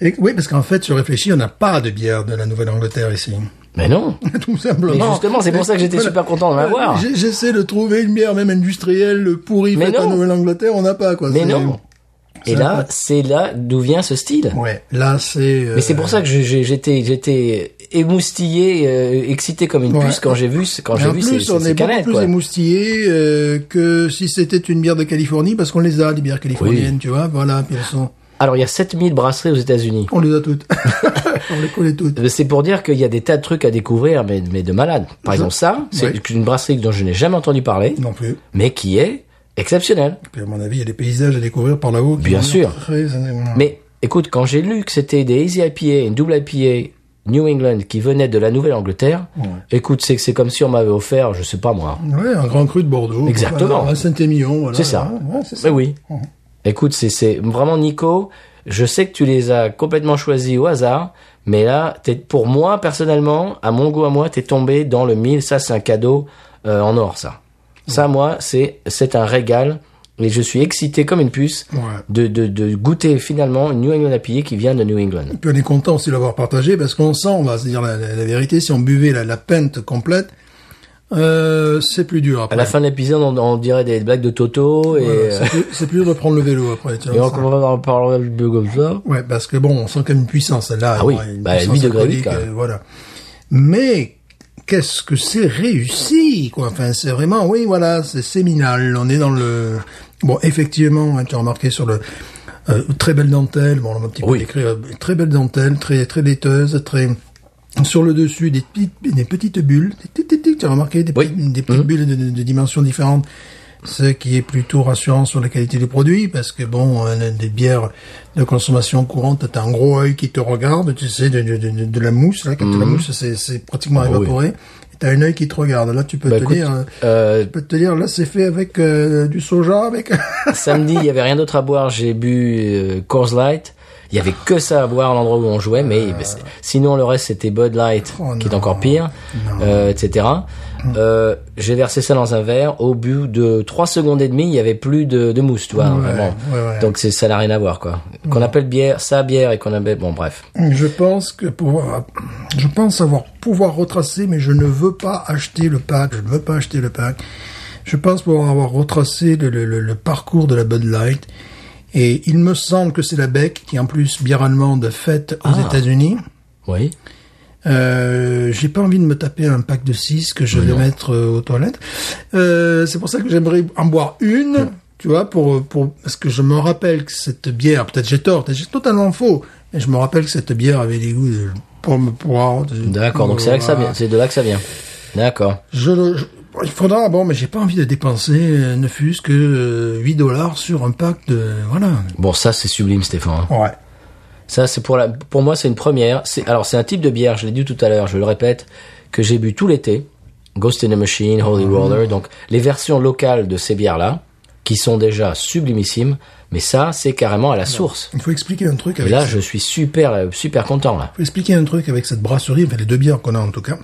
et- oui, parce qu'en fait, je réfléchis, on n'a pas de bière de la Nouvelle-Angleterre ici. Mais non. Tout simplement. Mais justement, c'est pour ça que j'étais super content d'en avoir. J'ai- J'essaie de trouver une bière même industrielle pourrie Mais faite en. Nouvelle-Angleterre, on n'a pas, quoi. Mais non. Et là, c'est là d'où vient ce style. Ouais, là, c'est... Mais c'est pour ça que j'étais j'étais émoustillé, euh, excité comme une Ouais. puce quand j'ai vu quand j'ai vu plus, ces, on ces est beaucoup canettes plus quoi. émoustillé euh, que si c'était une bière de Californie, parce qu'on les a, les bières californiennes, Oui. tu vois, voilà, puis elles sont... Alors il y a 7000 brasseries aux États-Unis. On les a toutes. on les connaît toutes. C'est pour dire qu'il y a des tas de trucs à découvrir, mais, mais de malades. Par exemple, ça, c'est une brasserie dont je n'ai jamais entendu parler, Non plus. mais qui est exceptionnelle. Puis à mon avis, il y a des paysages à découvrir par là-haut. Bien sûr. très- Mais écoute, quand j'ai lu que c'était des Easy IPA, une double IPA New England qui venaient de la Nouvelle-Angleterre, écoute, c'est c'est comme si on m'avait offert, je sais pas moi. Ouais, un grand cru de Bordeaux. Exactement. Un Saint-Émilion, voilà. C'est ça. Ouais, c'est ça. Mais oui. Écoute, c'est c'est vraiment Nico. Je sais que tu les as complètement choisis au hasard, mais là, pour moi personnellement, à mon goût à moi, t'es tombé dans le mille. Ça, c'est un cadeau euh, en or, ça. Ça, moi, c'est c'est un régal. Et je suis excité comme une puce Ouais. de, de, de goûter finalement une New England IPA qui vient de New England. Puis on est content aussi de l'avoir partagé parce qu'on sent, on va se dire la, la- la vérité, si on buvait la, la pinte complète, euh, c'est plus dur À après. la fin de l'épisode, on, on dirait des blagues de Toto et, Voilà, euh, c'est plus- dur de prendre le vélo après. Tu et on ça. va en parler un peu comme ça. Ouais, parce que bon, on sent quand même une puissance là. Ah oui, une bah, puissance 8 degrés euh, voilà. Mais qu'est-ce que c'est réussi, quoi? Enfin, c'est vraiment, oui, voilà, c'est séminal. On est dans le. Bon, effectivement, hein, tu as remarqué sur le euh, très belle dentelle. Bon, on va un petit peu Oui. décrire. Très belle dentelle, très très laiteuse, très sur le dessus des petites des petites bulles. Tu as remarqué des, Oui. petites- des petites bulles de, de- de dimensions différentes ce qui est plutôt rassurant sur la qualité des produits, parce que bon, euh, des bières de consommation courante, t'as un gros œil qui te regarde, tu sais, de, de, de, de la mousse, là, quand la mousse, c'est, c'est pratiquement Ah oui. évaporé, et t'as un œil qui te regarde. Là, tu peux Bah, te écoute, dire, euh, euh, tu peux te dire, là, c'est fait avec euh, du soja, avec. Samedi, il y avait rien d'autre à boire. J'ai bu Coors Light. Il y avait que ça à boire à l'endroit où on jouait, mais c'est- sinon le reste c'était Bud Light, Oh qui est encore pire, euh, etc. Euh, j'ai versé ça dans un verre. Au bout de 3 secondes et demie, il y avait plus de, de mousse, tu vois, Ouais, vraiment. ouais, ouais. Donc c'est ça n'a rien à voir, quoi. Qu'on appelle bière, ça bière et qu'on appelle bon bref. Je pense que pouvoir, je pense avoir pouvoir retracer, mais je ne veux pas acheter le pack. Je ne veux pas acheter le pack. Je pense pouvoir avoir retracé le, le- le- le parcours de la Bud Light. Et il me semble que c'est la Beck, qui est en plus bière allemande faite aux Ah. États-Unis. Oui. Euh, j'ai pas envie de me taper un pack de 6 que je vais mettre euh, aux toilettes. Euh, c'est pour ça que j'aimerais en boire une, tu vois, pour, pour, parce que je me rappelle que cette bière, peut-être j'ai tort, peut-être j'ai totalement faux, mais je me rappelle que cette bière avait des goûts de pomme poire. de- D'accord. Donc c'est là que ça Voilà. vient. C'est de là que ça vient. D'accord. Je, le- je- il faudra, bon, mais j'ai pas envie de dépenser, euh, ne fût-ce que euh, 8 dollars sur un pack de, voilà. Bon, ça c'est sublime, Stéphane. Ouais. Ça, c'est pour la, pour moi, c'est une première. C'est, alors, c'est un type de bière, je l'ai dit tout à l'heure, je le répète, que j'ai bu tout l'été. Ghost in the Machine, Holy Roller. Donc, les versions locales de ces bières-là, qui sont déjà sublimissimes, mais ça, c'est carrément à la source. Il faut expliquer un truc Et avec là, ça. je suis super, euh, super content, là. faut expliquer un truc avec cette brasserie, enfin les deux bières qu'on a en tout cas.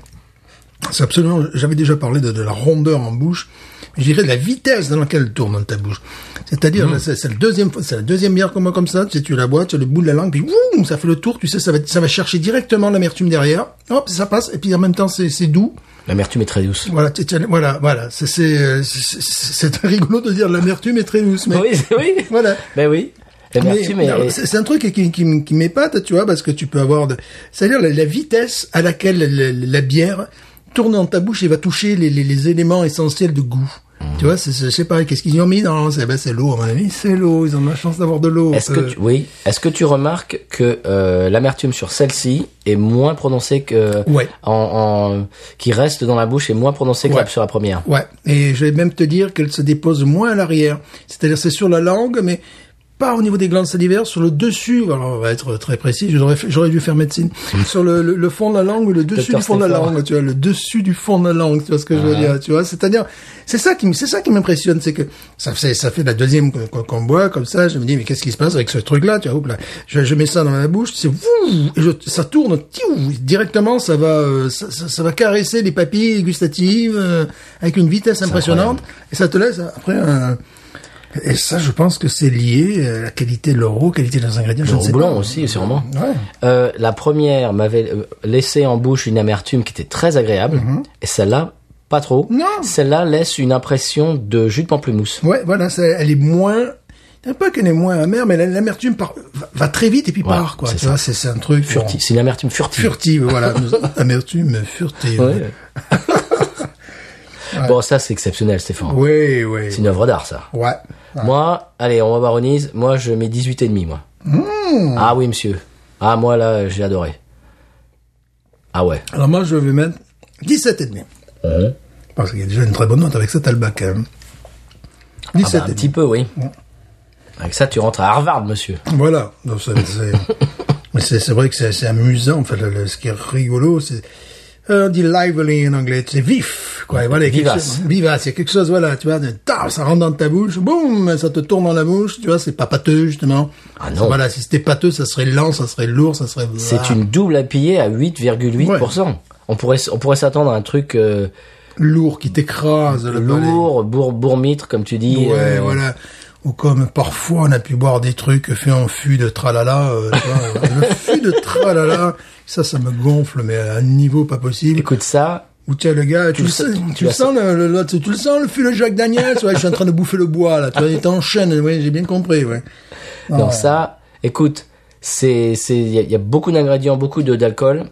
C'est absolument, j'avais déjà parlé de, de la rondeur en bouche, mais je dirais de la vitesse dans laquelle elle tourne ta bouche. C'est-à-dire, là, c'est c'est le deuxième, c'est la deuxième bière comme, comme ça, tu sais, tu la bois, tu as le bout de la langue, puis wouh, ça fait le tour, tu sais, ça va, ça va chercher directement l'amertume derrière, hop, ça passe, et puis en même temps, c'est c'est doux. L'amertume est très douce. Voilà, voilà, voilà, c'est, c'est, c'est- c'est c'est rigolo de dire l'amertume est très douce, mais Oui, c'est- oui. voilà. Ben oui. Est, c'est c'est un truc qui, qui, qui m'épate, tu vois, parce que tu peux avoir de, c'est-à-dire la, la vitesse à laquelle la, la- la bière tourne dans ta bouche et va toucher les, les, les éléments essentiels de goût. Mmh. Tu vois, c'est, c'est- je sais pas, qu'est-ce qu'ils y ont mis dans, c'est, ben, c'est l'eau, à mon avis, c'est l'eau, ils ont la chance d'avoir de l'eau. Est-ce que Euh, tu, oui, est-ce que tu remarques que euh, l'amertume sur celle-ci est moins prononcée que Ouais. en, en qui reste dans la bouche est moins prononcée que Ouais. la sur la première? Ouais, et je vais même te dire qu'elle se dépose moins à l'arrière. C'est-à-dire c'est sur la langue, mais pas au niveau des glandes salivaires, sur le dessus. Alors on va être très précis. J'aurais dû faire médecine. sur le, le, le fond de la langue, ou le dessus du fond de la langue. Tu vois, le dessus du fond de la langue. Tu vois ce que je veux dire Tu vois, c'est-à-dire c'est ça qui c'est ça qui m'impressionne, c'est que ça fait ça fait la deuxième qu'on- qu'on qu'on boit comme ça. Je me dis mais qu'est-ce qui se passe avec ce truc-là Tu vois, là, je, je mets ça dans ma bouche, c'est ça tourne tiou, directement. Ça va euh, ça, ça, ça va caresser les papilles gustatives euh, avec une vitesse impressionnante et ça te laisse après un et ça, je pense que c'est lié à la qualité de l'euro, qualité des ingrédients. Je Le ne sais houblon pas. aussi, sûrement. Ouais. Euh, la première m'avait euh, laissé en bouche une amertume qui était très agréable, et celle-là, pas trop. Mhm. Non. Celle-là laisse une impression de jus de pamplemousse. Ouais, voilà, ça, elle est moins. Pas qu'elle est moins amère, mais la- l'amertume va, très vite et puis part, quoi. c'est un truc. Furtive. C'est une amertume furtive. Furtive, voilà. amertume furtive. Ouais. Bon, ça, c'est exceptionnel, Stéphane. Oui, oui. C'est une œuvre d'art, ça. Ouais. Moi, allez, on va baronise. Moi, je mets 18 et demi, moi. Mmh. Ah oui, monsieur. Ah, moi, là, j'ai adoré. Ah ouais. Alors moi, je vais mettre 17 et demi. Parce qu'il y a déjà une très bonne note avec cet albac, quand même. Ah bah, 17 un et petit demi. peu, oui. Avec ça, tu rentres à Harvard, monsieur. Voilà. Donc, c'est, c'est- mais c'est, c'est vrai que c'est, c'est amusant. En fait, le- le- ce qui est rigolo, c'est, on dit lively en anglais, c'est vif, quoi. Voilà, Vivace. chose- vivace. Il y a quelque chose, voilà, tu vois, de, ça rentre dans ta bouche, boum, ça te tourne dans la bouche, tu vois, c'est pas pâteux, justement. Ah non. Voilà, si c'était pâteux, ça serait lent, ça serait lourd, ça serait, C'est Ah, une double appuyée à 8,8%. On pourrait, on pourrait s'attendre à un truc euh, lourd qui t'écrase lourd, bourg, bourmitre, comme tu dis. Ouais, euh, voilà. Ou comme parfois on a pu boire des trucs faits en fût de tralala. euh, vois, le fût de tralala, ça, ça me gonfle, mais à un niveau pas possible. Écoute ça, tu as le gars, tu, le, sens, tu le sens, le, le- tu le sens le fût de Jacques Daniel. Ouais, je suis en train de bouffer le bois là. Tu vois, il t'enchaîne. Ouais, j'ai bien compris. Ouais. donc ça, écoute, c'est, c'est, il y, y a beaucoup d'ingrédients, beaucoup de d'alcool.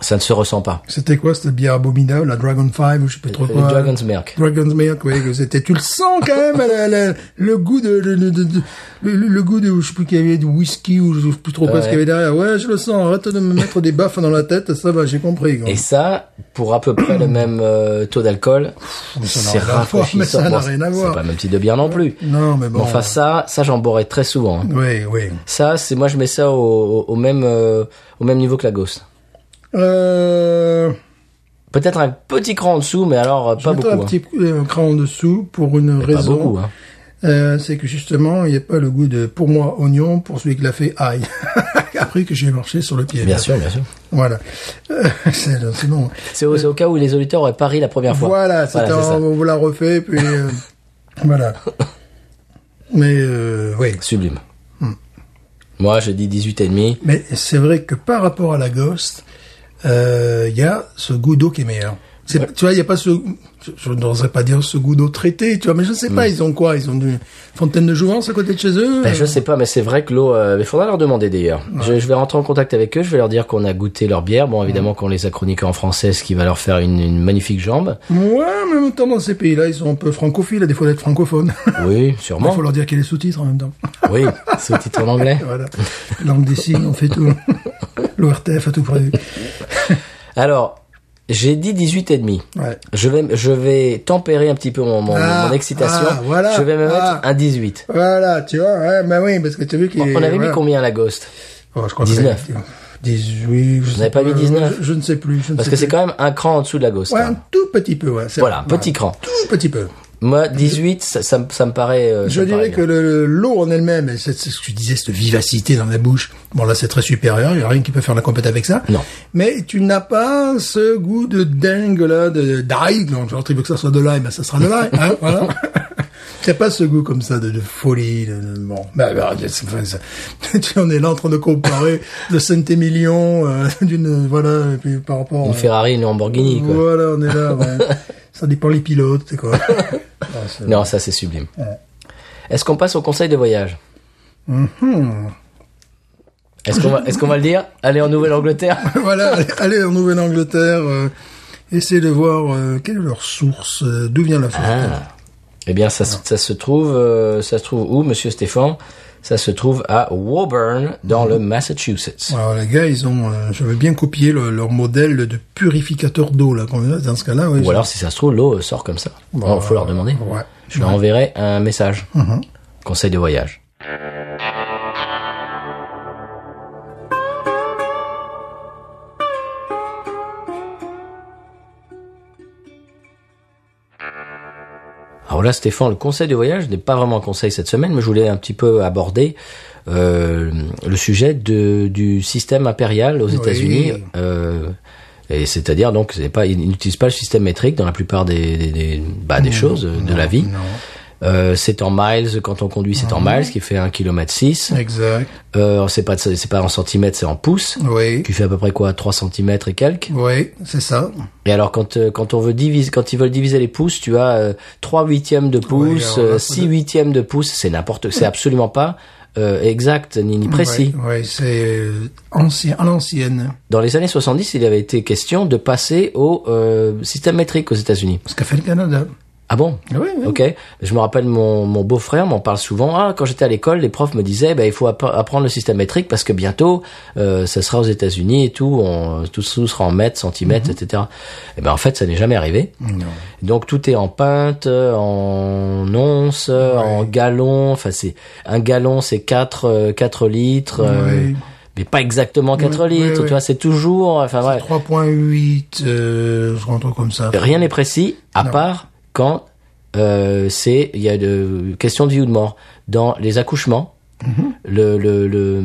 Ça ne se ressent pas. C'était quoi cette bière abominable, la Dragon 5 ou je sais pas trop Le quoi. Dragon's Milk. Dragon's Milk, oui, que c'était, tu le sens quand même, la- la- le goût de, le, le- de- de- le, le goût de, je sais plus qu'il y avait du whisky ou je sais plus trop quoi Ouais. ce qu'il y avait derrière. Ouais, je le sens, arrête de me mettre des baffes dans la tête, ça va, j'ai compris. quoi. Et ça, pour à peu près le même euh, taux d'alcool, c'est rafraîchissant. ça n'a rien à c'est voir. pas le même type de bière non plus. Non, mais bon. Enfin, ça, ça j'en boirais très souvent. hein. Oui, oui. Ça, c'est moi, je mets ça au, au- même, euh, au même niveau que la Ghost. Euh, Peut-être un petit cran en dessous, mais alors euh, pas beaucoup. un hein. petit euh, cran en dessous pour une Pas raison. beaucoup. Hein. euh, c'est que justement, il n'y a pas le goût de, pour moi, oignon, pour celui qui l'a fait, ail. Après que j'ai marché sur le pied. Bien sûr, bien sûr. Voilà. Euh, c'est bon. C'est au, c'est au cas où les auditeurs auraient pari la première fois. Voilà, c'est c'est un- on vous l'a refait, puis euh, voilà. Mais euh, oui. Sublime. Hmm. Moi, je dis 18 et demi. Mais c'est vrai que par rapport à la Ghost, il y a ce goût d'eau qui est meilleur. Tu vois, il n'y a pas ce, je, je n'oserais pas dire ce goût d'eau traité, tu vois, mais je sais pas, ils ont quoi? Ils ont une fontaine de jouvence à côté de chez eux Hmm. Ben, euh, je sais pas, mais c'est vrai que l'eau. euh, Il faudra leur demander d'ailleurs. Je, je vais rentrer en contact avec eux. Je vais leur dire qu'on a goûté leur bière. Bon, évidemment qu'on les a chroniqués en français, ce qui va leur faire une, une magnifique jambe. Ouais, mais en même temps, dans ces pays-là, ils sont un peu francophiles, à défaut d'être francophones. Oui, Il sûrement. faut leur dire qu'il y a les sous-titres en même temps. Oui, sous-titres en anglais. Voilà. Langue des signes, on fait tout. L'ORTF a tout prévu. Alors, j'ai dit 18 et demi. Ouais. Je vais, je vais tempérer un petit peu mon, mon, Ah, mon excitation. ah, voilà. Je vais me mettre Ah. un 18. Voilà, tu vois, ouais, bah oui, parce que tu as vu qu'il On avait mis voilà. combien la Ghost? Oh, je crois 19. Que 18, je n'avez pas mis 19? Je, je ne sais plus. Je ne Parce sais que c'est quand même un cran en dessous de la Ghost. Ouais, hein. un tout petit peu, ouais. Voilà, vrai. petit cran. Tout petit peu. Moi, 18, ça, ça, me- ça me paraît. euh, Je paraît dirais que bien. le- l'eau en elle-même, c'est ce que tu disais, cette vivacité dans la bouche. Bon, là, c'est très supérieur. Il n'y a rien qui peut faire la compète avec ça. Non. Mais tu n'as pas ce goût de dingue, là, de d'ail. Donc, genre, tu veux que ça soit de l'ail, ben, ça sera de l'ail, hein, voilà. C'est pas ce goût comme ça de, de folie. De, de- bon, ben, c'est- enfin, ça- tu en es là en train de comparer le Saint-Émilion euh, d'une voilà et puis par rapport Une Ferrari, une Lamborghini, quoi. voilà on est là ouais. Ça dépend les pilotes c'est quoi. Non, ça c'est sublime. Est-ce qu'on passe au conseil de voyage? Mhm. Est-ce qu'on va, qu'on va le dire? Aller en Nouvelle-Angleterre? Voilà allez, allez en Nouvelle-Angleterre euh, essayez de voir euh, quelle est leur source euh, d'où vient la source. Ah. Eh bien, ça, se- ça se trouve, euh, ça se trouve où, Monsieur Stéphane? Ça se trouve à Woburn, dans le Massachusetts. alors les gars ils ont euh, je veux bien copier le- leur modèle de purificateur d'eau là dans ce cas-là oui, Ou alors, si ça se trouve, l'eau sort comme ça. Bah, Bon, faut leur demander. ouais. Je leur enverrai un message. Mhm. Conseil de voyage. Alors là, Stéphane, le conseil de voyage n'est pas vraiment un conseil cette semaine, mais je voulais un petit peu aborder euh, le sujet de, du système impérial aux Oui. États-Unis. Euh, et c'est-à-dire donc, c'est pas, ils n'utilisent pas le système métrique dans la plupart des, des, des, bah, des choses euh, de la vie. non Euh, c'est en miles quand on conduit, c'est en miles, qui fait 1 km 6. exact Euh, c'est pas c'est pas en centimètres, c'est en pouces, oui qui fait à peu près quoi 3 cm et quelques. oui c'est ça Et alors quand euh, quand on veut diviser quand ils veulent diviser les pouces, tu as euh, 3 huitièmes de pouce, là, euh, faut 6 de- huitièmes de pouce, c'est n'importe c'est absolument pas euh, exact ni, ni précis. oui ouais, c'est euh, ancien à l'ancienne Dans les années 70, il avait été question de passer au euh, système métrique aux États-Unis. ce qu'a fait le Canada Ah bon oui, oui. Ok. Je me rappelle mon, mon beau-frère m'en parle souvent. Ah, quand j'étais à l'école, les profs me disaient, bah, il faut app- apprendre le système métrique parce que bientôt, euh, ça sera aux États-Unis et tout, on, tout, tout sera en mètres, centimètres, etc. Et ben en fait, ça n'est jamais arrivé. Non. Donc tout est en pinte, en onces, en gallons. Enfin, c'est un gallon, c'est 4 euh, quatre litres. euh, Oui. mais pas exactement 4 Ouais, litres, ouais, tu vois, c'est toujours, enfin ouais, 3.8, euh, je rentre comme ça. rien n'est précis, à Non. part quand euh, c'est il y a de question de vie ou de mort dans les accouchements. Mhm. Le, le, le,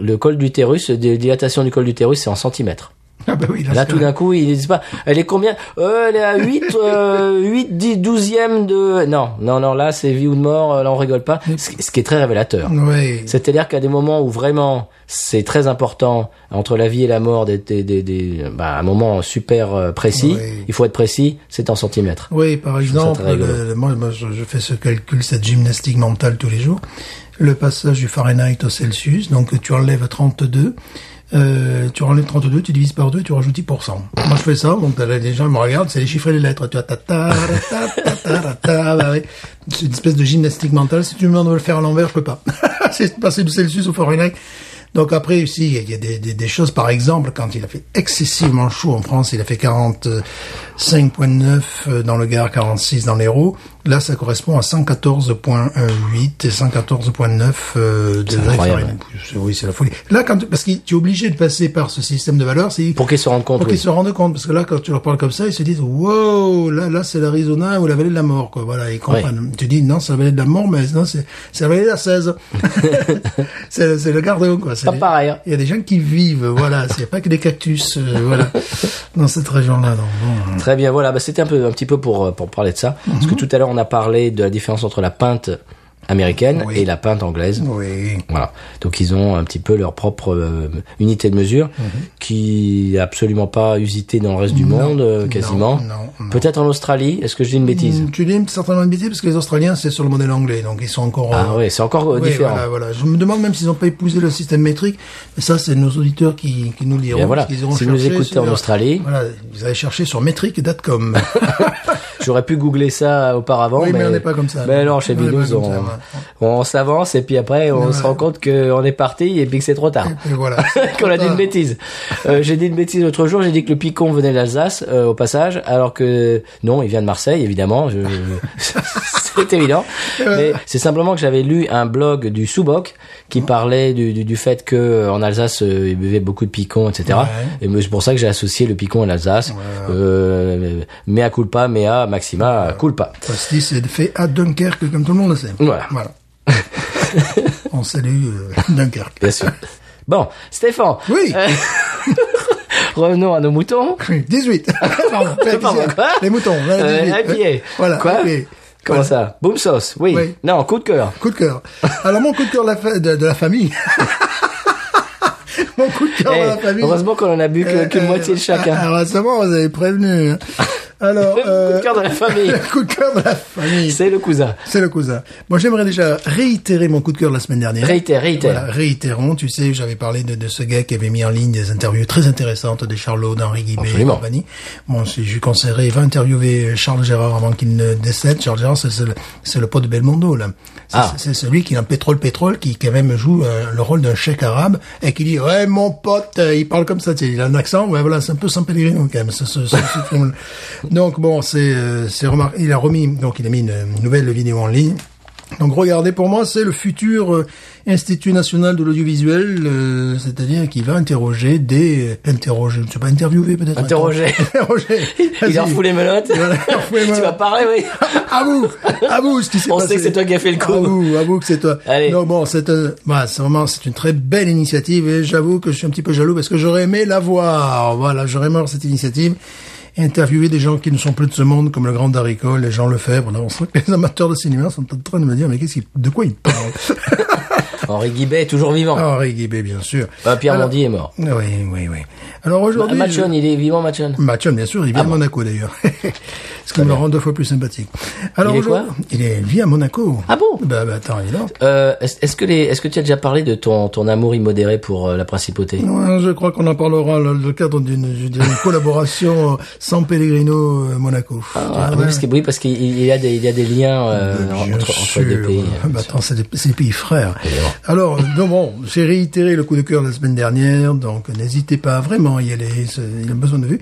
le col d'utérus, dilatation du col d'utérus, c'est en centimètres. Ah bah oui, là, tout d'un coup, ils disent pas, elle est combien euh, Elle est à 8, euh, 8, 10, 12e de... Non, non, non, là, c'est vie ou de mort, euh, là, on rigole pas. Ce, ce qui est très révélateur. Oui. C'est-à-dire qu'à des moments où vraiment c'est très important entre la vie et la mort, des, des, des, des- bah, un moment super euh, précis, Oui. il faut être précis, c'est en centimètres. Oui, par exemple, le- moi, je, je fais ce calcul, cette gymnastique mentale tous les jours. Le passage du Fahrenheit au Celsius, donc tu enlèves 32, euh, tu enlèves 32, tu divises par 2 tu rajoutes 10%. Moi, je fais ça, donc les gens me regardent, c'est les chiffres et les lettres. Tu as ta ta bah. C'est une espèce de gymnastique mentale. Si tu me demandes de le faire à l'envers, je peux pas. c'est passer du Celsius au Fahrenheit. Donc après aussi, il y a des, des, des choses, par exemple, quand il a fait excessivement chaud en France, il a fait 45.9 dans le Gard, 46 dans l'Hérault. Là, ça correspond à 114.8 et 114.9 euh, de incroyable. Oui, c'est la folie. Là, quand parce que tu es obligé de passer par ce système de valeurs, c'est Pour qu'ils se rendent compte, pour oui. qu'ils se rendent compte. Parce que là, quand tu leur parles comme ça, ils se disent, wow, là, là, c'est l'Arizona ou la vallée de la mort, quoi. Voilà, ils comprennent. Tu dis, non, c'est la vallée de la mort, mais non, c'est, c'est la vallée de la 16. c'est, c'est le gardon, quoi. C'est Pas les- pareil, hein. Il y a des gens qui vivent, voilà. C'est pas que des cactus, euh, voilà. Dans cette région-là, bon. Très bien, voilà, bah, c'était un peu un petit peu pour euh, pour parler de ça, parce que Mhm. tout à l'heure on a parlé de la différence entre la pinte américaine Oui. et la pinte anglaise. Oui. Voilà. Donc ils ont un petit peu leur propre euh, unité de mesure Mhm. qui est absolument pas usitée dans le reste du monde euh, quasiment. Peut-être en Australie, est-ce que je dis une bêtise Mm, Tu dis certainement une bêtise parce que les Australiens, c'est sur le modèle anglais, donc ils sont encore. Ah euh, ouais, c'est encore euh, oui, différent. Voilà, voilà. Je me demande même s'ils n'ont pas épousé le système métrique. Mais ça, c'est nos auditeurs qui, qui nous diront. Voilà. qu'ils Si vous nous écoutez en Australie. Voilà, vous allez chercher sur metric.com. J'aurais pu googler ça auparavant, Oui, mais mais, on n'est pas comme ça. Mais non, chez Binous, on, ça, ouais. on s'avance et puis après on se rend compte qu'on est parti et puis que c'est trop tard. Et voilà. qu'on a dit une bêtise. Euh, j'ai dit une bêtise l'autre jour, j'ai dit que le picon venait d'Alsace euh, au passage, alors que non, il vient de Marseille évidemment. Je... c'est évident. Mais c'est simplement que j'avais lu un blog du Souboc qui parlait du, du, du fait que euh, en Alsace euh, ils buvaient beaucoup de picon, etc. Ouais. Et c'est pour ça que j'ai associé le picon à l'Alsace. Euh, mea culpa, mea maxima culpa. Ceci, c'est fait à Dunkerque, comme tout le monde le sait. Voilà. Voilà. on salue euh, Dunkerque. Bien sûr. Bon, Stéphane. Oui. Euh, revenons à nos moutons. 18. Pardon, Pardon, quoi les moutons. Voilà, Euh, 18. un pied. Voilà. Quoi. Comment Voilà. ça Boom sauce, oui. Oui. Non, coup de cœur. Coup de cœur. Alors mon coup de cœur de la, fa- de, de la famille. mon coup de cœur Eh, de la famille. heureusement qu'on en a bu que- Euh, qu'une euh, moitié de chacun. Heureusement, vous avez prévenu. Alors, Le coup euh, de cœur de la famille. le coup de cœur de la famille. C'est le cousin. C'est le cousin. Moi, j'aimerais déjà réitérer mon coup de cœur de la semaine dernière. Réitère, réitère. Voilà, réitérons. Tu sais, j'avais parlé de, de ce gars qui avait mis en ligne des interviews très intéressantes de Charlot, d'Henri Guibet et compagnie. Bon, si je lui conseillerais, il va interviewer Charles Gérard avant qu'il ne décède. Charles Gérard, c'est le, pote de Belmondo, là. C'est Ah. c'est celui qui, dans Pétrole Pétrole, qui quand même joue euh, le rôle d'un chèque arabe et qui dit, ouais, mon pote, euh, il parle comme ça, il a un accent, ouais, voilà, c'est un peu sans Pellegrino, quand même, ce, ce, ce- ce film. Donc, bon, c'est, euh, remarqué, il a remis, donc il a mis une, une nouvelle vidéo en ligne. Donc regardez, pour moi, c'est le futur euh, Institut national de l'audiovisuel, euh, c'est-à-dire qu'il va interroger des... euh, interroger, je ne sais pas, interviewer peut-être Interroger. Interroger. Il Vas-y. fout les menottes. Il en fout les tu menottes. vas parler, oui. À vous, à vous, ce qui s'est On passé. sait que c'est toi qui as fait le coup. À vous, à vous que c'est toi. Allez. Donc bon, c'est voilà, c'est vraiment, c'est une très belle initiative et j'avoue que je suis un petit peu jaloux parce que j'aurais aimé la voir. Voilà, j'aurais aimé cette initiative. Interviewer des gens qui ne sont plus de ce monde, comme le grand Daricole, les Jean Lefebvre. On les amateurs de cinéma sont en train de me dire, mais qu'est-ce qu'il, de quoi il parle? Henri Guibet est toujours vivant. Henri Guibet, bien sûr. Ah, Pierre Alors- Mondi est mort. Oui, oui, oui. Alors aujourd'hui. Machon, il est vivant, Machon? Je- Machon, bien sûr, il vit à Monaco d'ailleurs. Ce qui me le rend deux fois plus sympathique. Alors Il est quoi? Il est, vit à Monaco. Ah bon? Bah, bah attends, évidemment. Euh, est-ce que les, est-ce que tu as déjà parlé de ton, ton amour immodéré pour euh, la principauté? Ouais, je crois qu'on en parlera dans le cadre d'une je collaboration sans Pellegrino euh, Monaco. Ah, Tu oui, parce que, oui, parce qu'il il y a des, il y a des liens euh, entre, entre les deux pays. Ah, bah, attends, c'est des, c'est des pays frères. Alors, donc bon, j'ai réitéré le coup de cœur la semaine dernière, donc n'hésitez pas à vraiment y aller. Il a besoin de vue.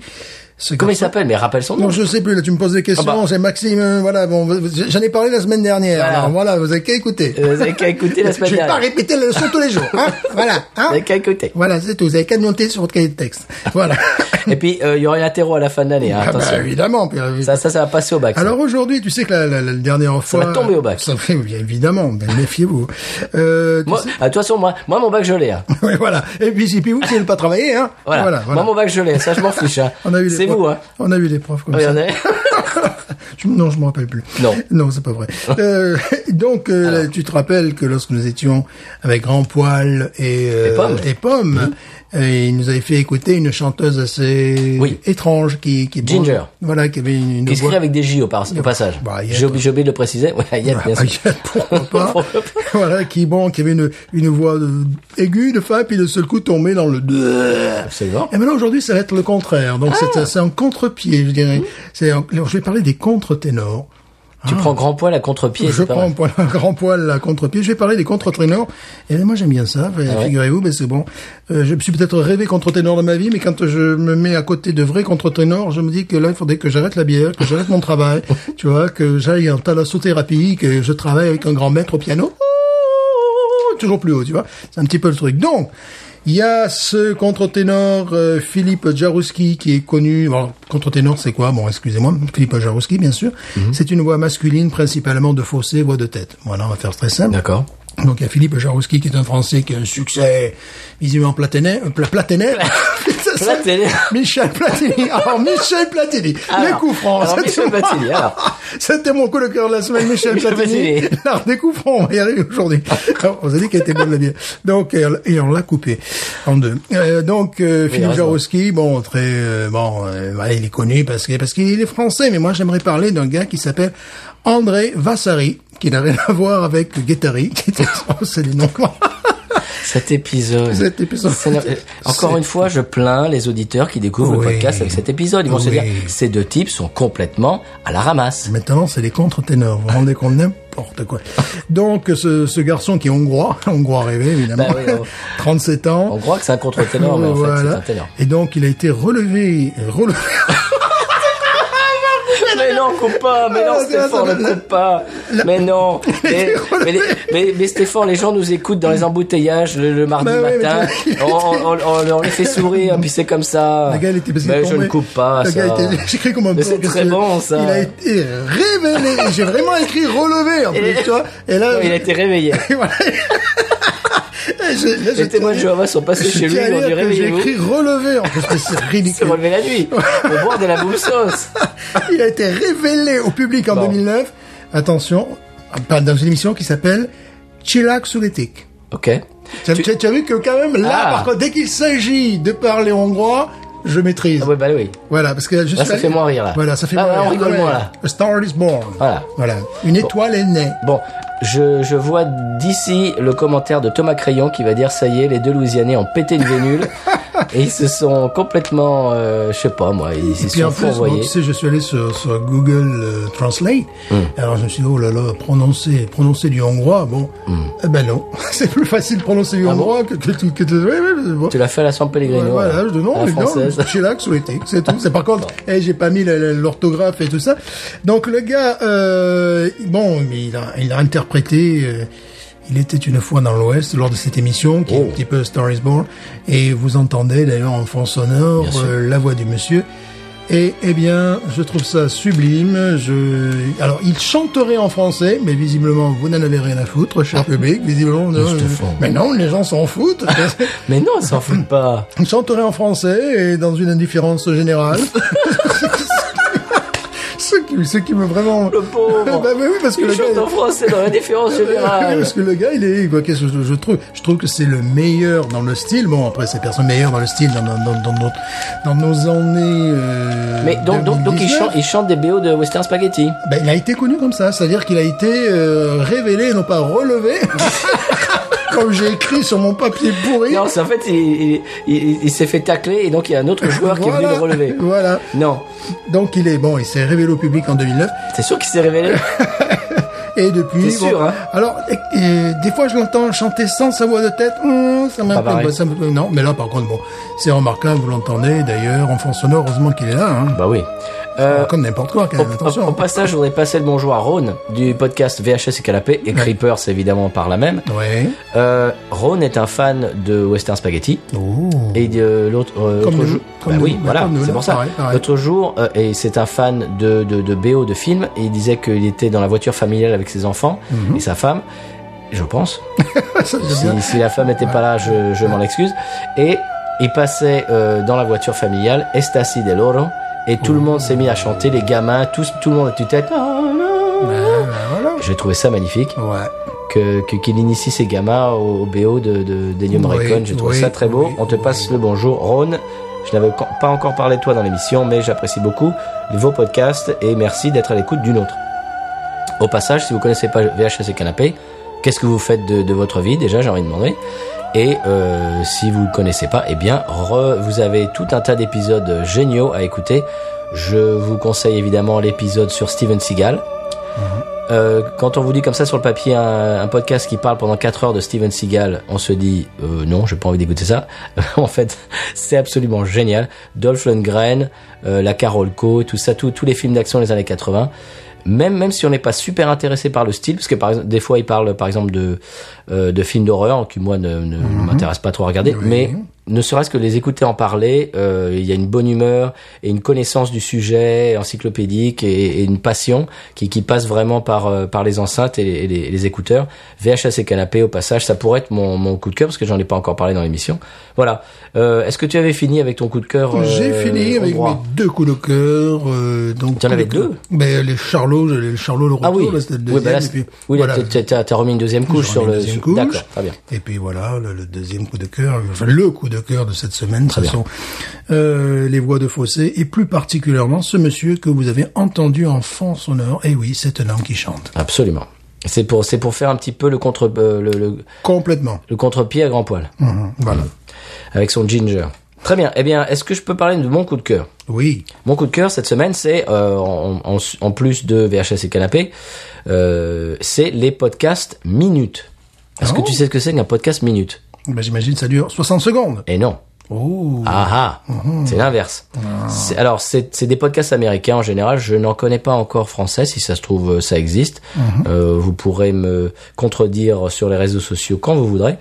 Ce Comment il s'appelle Mais rappelle son nom. Non, je sais plus, là, tu me poses des questions, Ah bah. c'est Maxime, euh, voilà, bon, vous- vous- j'en ai parlé la semaine dernière, Voilà. alors voilà, vous avez qu'à écouter. Euh, Vous avez qu'à écouter la semaine Je vais pas dernière. répéter la leçon tous les jours, hein, voilà, Vous hein. avez qu'à écouter. Voilà, c'est tout, vous avez qu'à noter sur votre cahier de texte. Voilà. Et puis, euh, il y aura une interro à la fin de l'année, hein, Ah bah, attention. évidemment. puis, euh, Ça, ça, ça va passer au bac. ça. Alors aujourd'hui, tu sais que la, la, la dernière fois... va tomber au bac. Ça fait, bien évidemment, ben, méfiez-vous. Euh, moi, sais- ah, de toute façon, moi, moi, mon bac, je l'ai. Hein. Ouais, voilà. Et puis, si puis vous, c'est ne pas travailler, hein. Voilà. voilà. Moi, mon bac, je l'ai. Ça, je m'en fiche. Hein. On a eu des C'est profs- vous, hein. On a eu des profs comme Oui, ça. on est- Je- non, je me rappelle plus. Non. Non, c'est pas vrai. euh, donc, euh, tu te rappelles que lorsque nous étions avec Grand Poil et, euh, Et Pomme. et Pomme, euh, il nous avait fait écouter une chanteuse assez Oui. étrange qui, qui Ginger. Voilà, qui avait une, une Qui voix- crée avec des J au, par- au passage. Bah. J'ai oublié, de le préciser. Ouais, Yet, bien Ah, sûr. Yet, pourquoi pas. Voilà, qui bon, qui avait une, une voix de- aiguë de femme, puis de seul coup tombé dans le. Absolument. Et maintenant aujourd'hui, ça va être le contraire. Donc Ah. c'est c'est un contre-pied, je dirais. C'est un- alors, je vais parler des contre-ténors. Tu prends grand poil à contre-pied. Je prends poil- un grand poil à contre-pied. Je vais parler des contre-ténors. Et moi, j'aime bien ça. Ah ouais. Figurez-vous, mais c'est bon. Euh, je me suis peut-être rêvé contre-ténor de ma vie, mais quand je me mets à côté de vrais contre-ténors, je me dis que là, il faudrait que j'arrête la bière, que j'arrête mon travail, tu vois, que j'aille en thalassothérapie, que je travaille avec un grand maître au piano. Toujours plus haut, tu vois. C'est un petit peu le truc. Donc, il y a ce contre-ténor euh, Philippe Jarouski qui est connu. Alors, contre-ténor, c'est quoi? Bon, excusez-moi, Philippe Jarouski, bien sûr. C'est une voix masculine, principalement de fossé, voix de tête. Voilà, on va faire très simple. D'accord. Donc il y a Philippe Jarouski qui est un Français qui a un succès visiblement platénaire. euh, pla- ça Platénaire. Michel Platini. Alors Michel Platini. les Alors, coups francs. alors, C'était Michel mon- Platini, alors. C'était mon coup de cœur de la semaine, Michel Michel Platini. Platini. L'art des coups francs, on va y arriver aujourd'hui. Alors, On vous a dit qu'elle était bonne la bière. Donc, et on- l'a coupé en deux. Euh, donc, euh, Philippe. Jarouski, bon, très, euh, bon, euh, il est connu parce que, parce qu'il est français, mais moi j'aimerais parler d'un gars qui s'appelle André Vassari, qui n'a rien à voir avec Guettari, qui était, c'est des noms. Cet épisode. Cet épisode. Encore une fois, je plains les auditeurs qui découvrent Oui. le podcast avec cet épisode. Ils vont se dire, ces deux types sont complètement à la ramasse. Maintenant, c'est les contre-ténors. Vous vous rendez compte n'importe quoi. Donc, ce, ce garçon qui est hongrois, hongrois rêvé, évidemment, Bah oui, oh. 37 ans. On croit que c'est un contre-ténor, mais en fait, c'est un ténor. Et donc, il a été relevé, relevé. Mais non, coupe pas, mais non, Ah, Stéphane, la- ne coupe pas. Mais non. Mais, mais, les- mais, mais Stéphane, les gens nous écoutent dans les embouteillages le, le mardi Bah ouais, matin. On, on, on- on les fait sourire, puis c'est comme ça. Le gars, il était Mais je ne coupe pas, était, j'écris comme un c'est très bon, ça. Il a été révélé. J'ai vraiment écrit relevé, en plus, tu vois. Et là, Non, il a été réveillé. et voilà. Je- là, je- Les témoins de Jéhovah sont passés chez lui, ils ont dit que J'ai écrit relevé, en plus, c'est ridicule. relevé la nuit. Pour boire de la boule sauce. Il a été révélé au public en Bon. 2009. Attention, dans une émission qui s'appelle Chillax Souletik. Ok. Tu, as- Tu- as- vu que quand même là, Ah. par contre, dès qu'il s'agit de parler hongrois, je maîtrise. Ah oui, bah oui. Voilà, parce que je Là, ça fait moins rire, là. Voilà, ça fait Ah, moins ouais, on rire. rigole moins, là. A Star is born. Voilà. Voilà, une étoile est née. Bon, je, je vois d'ici le commentaire de Thomas Crayon qui va dire ça y est, les deux Louisianais ont pété une vénule et ils se sont complètement, euh, je sais pas moi, ils Et s'y puis en sont plus, bon, fourvoyés. tu sais, je suis allé sur, sur Google euh, Translate. Hmm. Alors je me suis dit, oh là là, prononcer, prononcer du hongrois, bon, eh ben non. c'est plus facile de prononcer du Hmm. Ah bon hongrois que, que, que, que de... ouais, ouais, bon. Tu l'as fait à la San Pellegrino. Ouais, voilà, là, je dis non, mais non, française. chillax, souhaité, c'est tout. C'est par contre, eh, j'ai pas mis l'orthographe et tout ça. Donc le gars, euh, bon, il a, il a interprété. Il était une fois dans l'Ouest lors de cette émission qui est Oh. un petit peu Star is Born et vous entendez d'ailleurs en fond sonore euh, la voix du monsieur. Et eh bien, je trouve ça sublime. Je, alors, il chanterait en français, mais visiblement, vous n'en avez rien à foutre, cher public. Visiblement, non, Stéphane. mais non, les gens s'en foutent. Mais non, ils s'en foutent pas. Il chanterait en français et dans une indifférence générale. ce, qui, qui me vraiment... Le pauvre. bah, mais oui, parce que Il le chante gars... en français dans la différence générale. parce que le gars, il est, quoi, qu'est-ce que je, je trouve, je trouve que c'est le meilleur dans le style. Bon, après, c'est personne meilleur dans le style dans, dans, dans, dans, nos années, euh, Mais donc, donc, donc il, 2019. chante, il chante des BO de Western Spaghetti. Ben, il a été connu comme ça, c'est-à-dire qu'il a été euh, révélé, non pas relevé, comme j'ai écrit sur mon papier pourri. Non, c'est en fait, il, il, il- il s'est fait tacler et donc il y a un autre joueur qui est venu le relever. Voilà. Non, Donc il est bon, il s'est révélé au public en 2009 c'est sûr qu'il s'est révélé. et depuis. T'es sûr, bon, hein Alors et- et des fois je l'entends chanter sans sa voix de tête. Hum, ça m'a me- non, mais là par contre bon, c'est remarquable, vous l'entendez d'ailleurs en fond sonore. Heureusement qu'il est là. Hein. Bah oui. Euh, Comme n'importe quoi, quand même. Au, Attention. au- au passage, je voudrais passer le bonjour à Rhône du podcast VHS et Canapé et Creepers évidemment par la même. Ouais. Euh, Rhône est un fan de Western Spaghetti Oh. et de l'autre euh, l'autre nous, jour. Bah oui, bah, voilà, c'est pour ça. L'autre jour, euh, et c'est un fan de, de, de BO de films et il disait qu'il était dans la voiture familiale avec ses enfants Mhm. et sa femme. Je pense. Si, si la femme n'était pas là, je, je m'en excuse. Et il passait euh, dans la voiture familiale Estasi del Oro et tout le monde s'est mis à chanter, les gamins, tous, tout le monde a tue-tête. Ah, voilà. J'ai trouvé ça magnifique Ouais. que que- qu'il initie ses gamins au, au BO de de d'Ennio Oui, Morricone. J'ai trouvé oui, ça très beau. oui, On te oui. passe le bonjour, Ron. Je n'avais pas encore parlé de toi dans l'émission, mais j'apprécie beaucoup vos podcasts et merci d'être à l'écoute du nôtre. Au passage, si vous connaissez pas VHS et Canapé, qu'est-ce que vous faites de, de votre vie? Déjà J'ai envie de demander. Et euh, si vous ne connaissez pas, eh bien, re- vous avez tout un tas d'épisodes géniaux à écouter. Je vous conseille évidemment l'épisode sur Steven Seagal. Euh, quand on vous dit comme ça sur le papier un, un podcast qui parle pendant 4 heures de Steven Seagal, on se dit euh, non, j'ai pas envie d'écouter ça. en fait, c'est absolument génial. Dolph Lundgren, euh, la Carol Co, tout ça, tout- tous les films d'action des années 80. Même même si on n'est pas super intéressé par le style, parce que par exemple des fois il parle par exemple de euh, de films d'horreur qui moi ne, ne, ne m'intéresse pas trop à regarder, mais ne serait-ce que les écouter en parler, euh, il y a une bonne humeur et une connaissance du sujet encyclopédique et, et une passion qui, qui passe vraiment par euh, par les enceintes et les, et les- écouteurs. VHS et canapé au passage, ça pourrait être mon, mon coup de cœur parce que j'en ai pas encore parlé dans l'émission. Voilà. Euh, Est-ce que tu avais fini avec ton coup de cœur euh, J'ai fini avec mes deux coups de cœur. Euh, donc Tu en avais deux Ben les Charlots, les Charlots le retour, Ah oui. c'était le Oui, deuxième. bah là, et puis, oui, voilà, t'as- remis une deuxième couche sur le. D'accord, très bien. Et puis voilà, le, le deuxième coup de cœur, enfin le coup de cœur de cette semaine, ce bien. sont euh, les voix de Fossé, et plus particulièrement ce monsieur que vous avez entendu en fond sonore. Et oui, c'est un homme qui chante. Absolument. C'est pour c'est pour faire un petit peu le contre euh, le, le, Complètement. le contre-pied à grand poil Mhm, voilà. avec son ginger. Très bien. Eh bien, est-ce que je peux parler de mon coup de cœur? Oui. Mon coup de cœur cette semaine, c'est euh, en, en- en plus de VHS et canapé, euh, c'est les podcasts minutes. Est-ce que Oh. tu sais ce que c'est qu'un podcast minute? Ben, J'imagine ça dure 60 secondes. Et non. Oh. Ah ah, c'est l'inverse. C'est- Alors c'est des podcasts américains en général. Je n'en connais pas encore français. Si ça se trouve, euh, ça existe. Euh, vous pourrez me contredire sur les réseaux sociaux quand vous voudrez.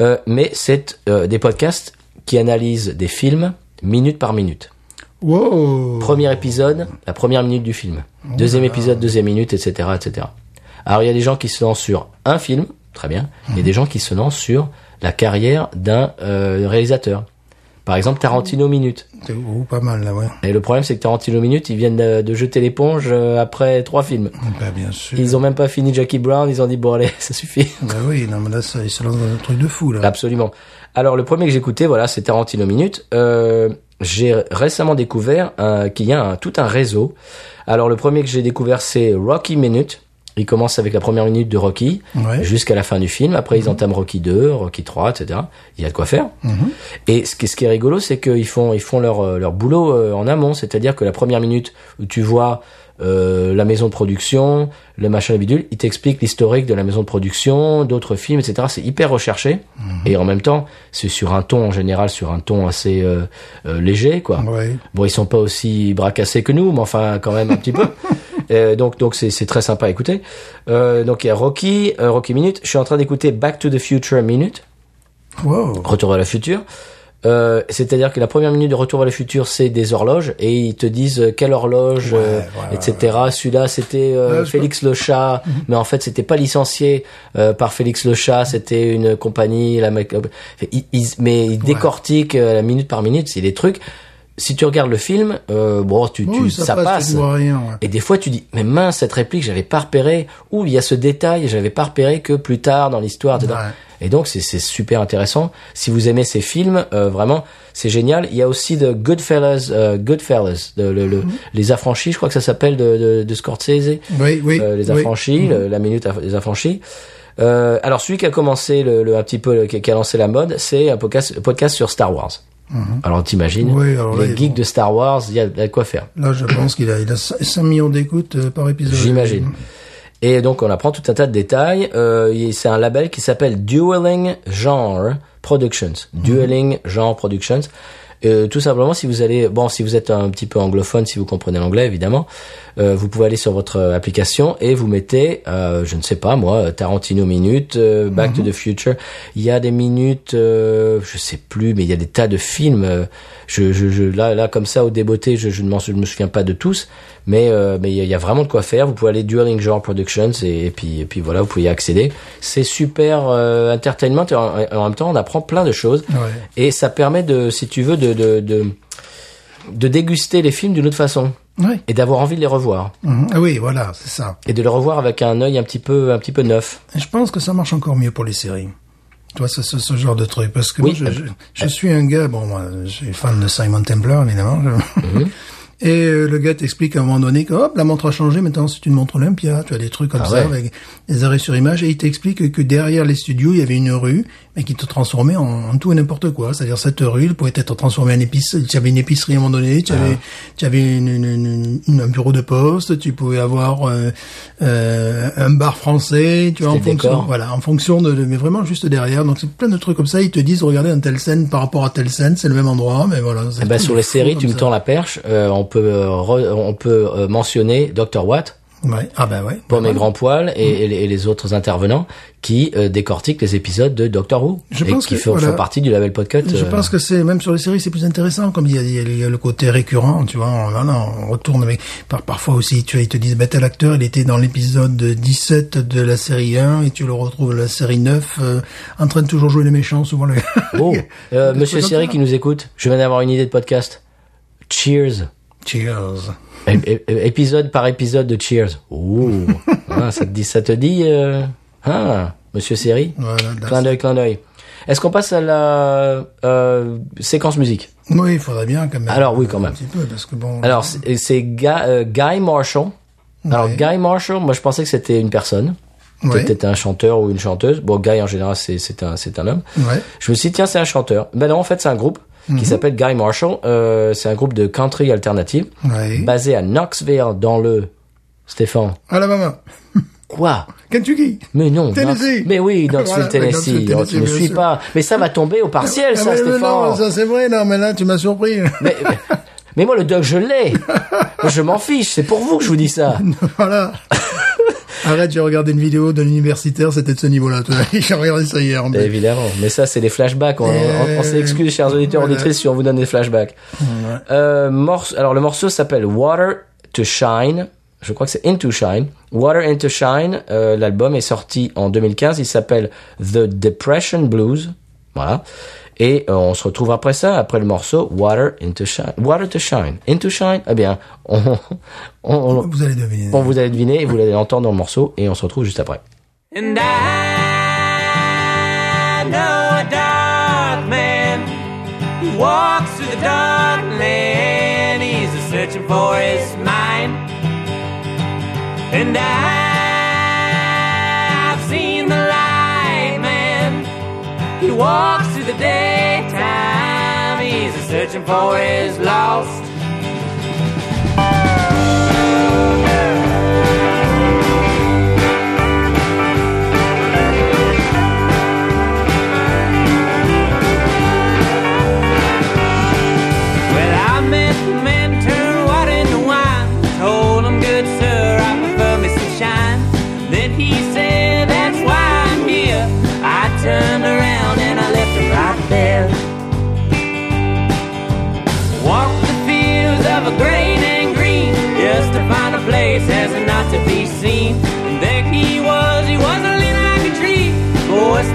Euh, mais c'est euh, des podcasts qui analysent des films minute par minute. Wow. Premier épisode, la première minute du film. Deuxième épisode, deuxième minute, etc., etc. Alors il y a des gens qui se lancent sur un film, très bien. Il y a des gens qui se lancent sur la carrière d'un euh, réalisateur. Par exemple, Tarantino Minute. Oh, pas mal là, ouais. Et le problème, c'est que Tarantino Minute, ils viennent de, de jeter l'éponge euh, après trois films. Ben, bien sûr. Ils ont même pas fini Jackie Brown, ils ont dit bon allez, ça suffit. Ben oui, non, mais là, ça, il se lance dans un truc de fou, là. Absolument. Alors le premier que j'ai écouté, voilà, c'est Tarantino Minute. Euh, j'ai récemment découvert euh, qu'il y a un- tout un réseau. Alors le premier que j'ai découvert, c'est Rocky Minute. Il commence avec la première minute de Rocky Ouais. jusqu'à la fin du film. Après, ils entament Rocky 2, Rocky 3, etc. Il y a de quoi faire. Et ce qui, ce qui est rigolo, c'est qu'ils font, ils font leur, euh, leur boulot euh, en amont. C'est-à-dire que la première minute où tu vois euh, la maison de production, le machin, le bidule, ils t'expliquent l'historique de la maison de production, d'autres films, etc. C'est hyper recherché. Et en même temps, c'est sur un ton, en général, sur un ton assez euh, euh, léger, quoi. Ouais. Bon, ils sont pas aussi bracassés que nous, mais enfin, quand même un petit peu. Euh, donc, donc c'est c'est très sympa à écouter. Euh, donc il y a Rocky, euh, Rocky Minute. Je suis en train d'écouter Back to the Future Minute, Wow. Retour vers le futur. Euh, C'est-à-dire que la première minute de Retour vers le futur, c'est des horloges et ils te disent euh, quelle horloge, euh, ouais, etc. Celui-là, c'était euh, Félix Le Chat, mais en fait, c'était pas licencié euh, par Félix Le Chat, c'était une compagnie. La mec- ils, ils- mais ils décortiquent la minute par minute. C'est des trucs. Si tu regardes le film, euh, bon, tu, tu Oui, ça, passe, passe. tu vois rien, ouais. Et des fois, tu dis, mais mince, cette réplique, j'avais pas repéré. Ou il y a ce détail, j'avais pas repéré que plus tard dans l'histoire. Ouais. Et donc, c'est c'est super intéressant. Si vous aimez ces films, euh, vraiment, c'est génial. Il y a aussi de Goodfellas, euh, Goodfellas, de- le, le- les affranchis, je crois que ça s'appelle de, de, de Scorsese. Oui, oui. Euh, les oui. affranchis, le- la minute des affranchis. Euh, alors, celui qui a commencé le, le- un petit peu, qui a lancé la mode, c'est un podcast, podcast sur Star Wars. Alors, t'imagines, Oui, les geeks vont- de Star Wars, il y a, il y a de quoi faire. Là, je pense qu'il a, il a 5 millions d'écoutes euh, par épisode. J'imagine. Et donc on apprend tout un tas de détails. Euh, c'est un label qui s'appelle Dueling Genre Productions. Dueling Genre Productions. Euh, tout simplement, si vous allez, bon, si vous êtes un petit peu anglophone, si vous comprenez l'anglais, évidemment, euh, vous pouvez aller sur votre euh, application et vous mettez, euh, je ne sais pas moi, Tarantino minute, euh, Back to the Future. Il y a des minutes, euh, je sais plus, mais il y a des tas de films. euh, je, je, je, là, là, comme ça, au débeauté, je, je ne m'en, je me souviens pas de tous, mais euh, mais il y, a- il y a vraiment de quoi faire. Vous pouvez aller Dueling Genre Productions et, et puis et puis voilà, vous pouvez y accéder. C'est super euh, entertainment et en, en même temps, on apprend plein de choses. Ouais. Et ça permet de, si tu veux, de, de, de, de déguster les films d'une autre façon. Et d'avoir envie de les revoir. Mhm. Ah oui, voilà, c'est ça. Et de les revoir avec un œil un petit peu, un petit peu neuf. Je pense que ça marche encore mieux pour les séries. C'est ce, ce genre de truc. Parce que Oui, moi, je, je, je suis un gars, bon, moi, je suis fan de Simon Templar, évidemment. Et euh, le gars t'explique à un moment donné que hop, la montre a changé, maintenant c'est une montre Olympia, tu as des trucs comme Ah ça, ouais. avec des arrêts sur image, et il t'explique que derrière les studios, il y avait une rue, mais qui te transformait en, en tout et n'importe quoi. C'est-à-dire cette rue, elle pouvait être transformée en épicerie, tu avais une épicerie à un moment donné, tu Ah. avais, tu avais une, une- une- une- un bureau de poste, tu pouvais avoir euh, euh, un bar français, tu vois, en fonction, décor. voilà, en fonction de, de- mais vraiment juste derrière. Donc c'est plein de trucs comme ça, ils te disent, regardez, un telle scène par rapport à telle scène, c'est le même endroit, mais voilà. ben, tout sur les séries, tu me tends la perche. euh, on peut, euh, re- on peut euh, mentionner Dr. Watt, Ouais. Ah ben ouais. Pomme et Ouais. Grand Poil, et, et les- et les autres intervenants qui euh, décortiquent les épisodes de Doctor Who Je et pense qui que, font, voilà. font partie du label Podcut. Je euh, pense que c'est même sur les séries c'est plus intéressant comme il y a, il y a- le côté récurrent tu vois on, voilà, on retourne avec par parfois aussi tu vois ils te disent bah tel acteur il était dans l'épisode 17 de la série 1 et tu le retrouves dans la série 9 euh, en train de toujours jouer les méchants souvent le Oh, Monsieur comme qui nous écoute, je viens d'avoir une idée de podcast. Cheers. Cheers É- épisode par épisode de Cheers. Ouh, Ah, ça te dit, ça te dit, euh, ah, Monsieur Siri. voilà Clin d'œil, clin d'œil. Est-ce qu'on passe à la euh, séquence musique? Oui il faudrait bien quand même Alors, oui, quand même. un petit peu parce que bon Alors, c'est c'est Guy, euh, Guy Marshall. Alors, Ouais. Guy Marshall, moi je pensais que c'était une personne. Ouais. Peut-être un chanteur ou une chanteuse. Bon, Guy en général, c'est c'est un, c'est un homme. ouais Je me suis dit, tiens, c'est un chanteur. Ben non, en fait, c'est un groupe Mhm. qui s'appelle Guy Marshall. Euh, c'est un groupe de country alternative ouais basé à Knoxville dans le... Stéphane. Alabama Quoi? Kentucky Mais non. Tennessee. Knox- Mais oui, Knoxville, Voilà, Tennessee. Knoxville, Oh, Tennessee, tu ne suis sûr. pas. Mais ça va tomber au partiel, Ah, ça, mais- Stéphane. non ça c'est vrai non mais là tu m'as surpris Mais, mais, mais moi, le doc, je l'ai. Je m'en fiche. C'est pour vous que je vous dis ça. Voilà. Arrête, j'ai regardé une vidéo d'un universitaire, c'était de ce niveau-là. J'ai regardé ça hier. fait. Évidemment. Mais ça, c'est des flashbacks. On, Euh, on, on s'excuse, chers auditeurs voilà. auditrices, si on vous donne des flashbacks. Euh, morce- alors, le morceau s'appelle Water to Shine. Je crois que c'est Into Shine. Water Into Shine. Euh, L'album est sorti en 2015. Il s'appelle The Depression Blues. Voilà. Et euh, on se retrouve après ça, après le morceau Water Into Shine. Water to Shine. Into Shine. Eh bien, on, on, on, Vous allez deviner. on vous allez deviner et vous allez l'entendre dans le morceau et on se retrouve juste après. And I know a dark man who walks through the dark land. He's a searching for his mind. And I've seen the light man. He walks through the daytime. He's a searching for his lost.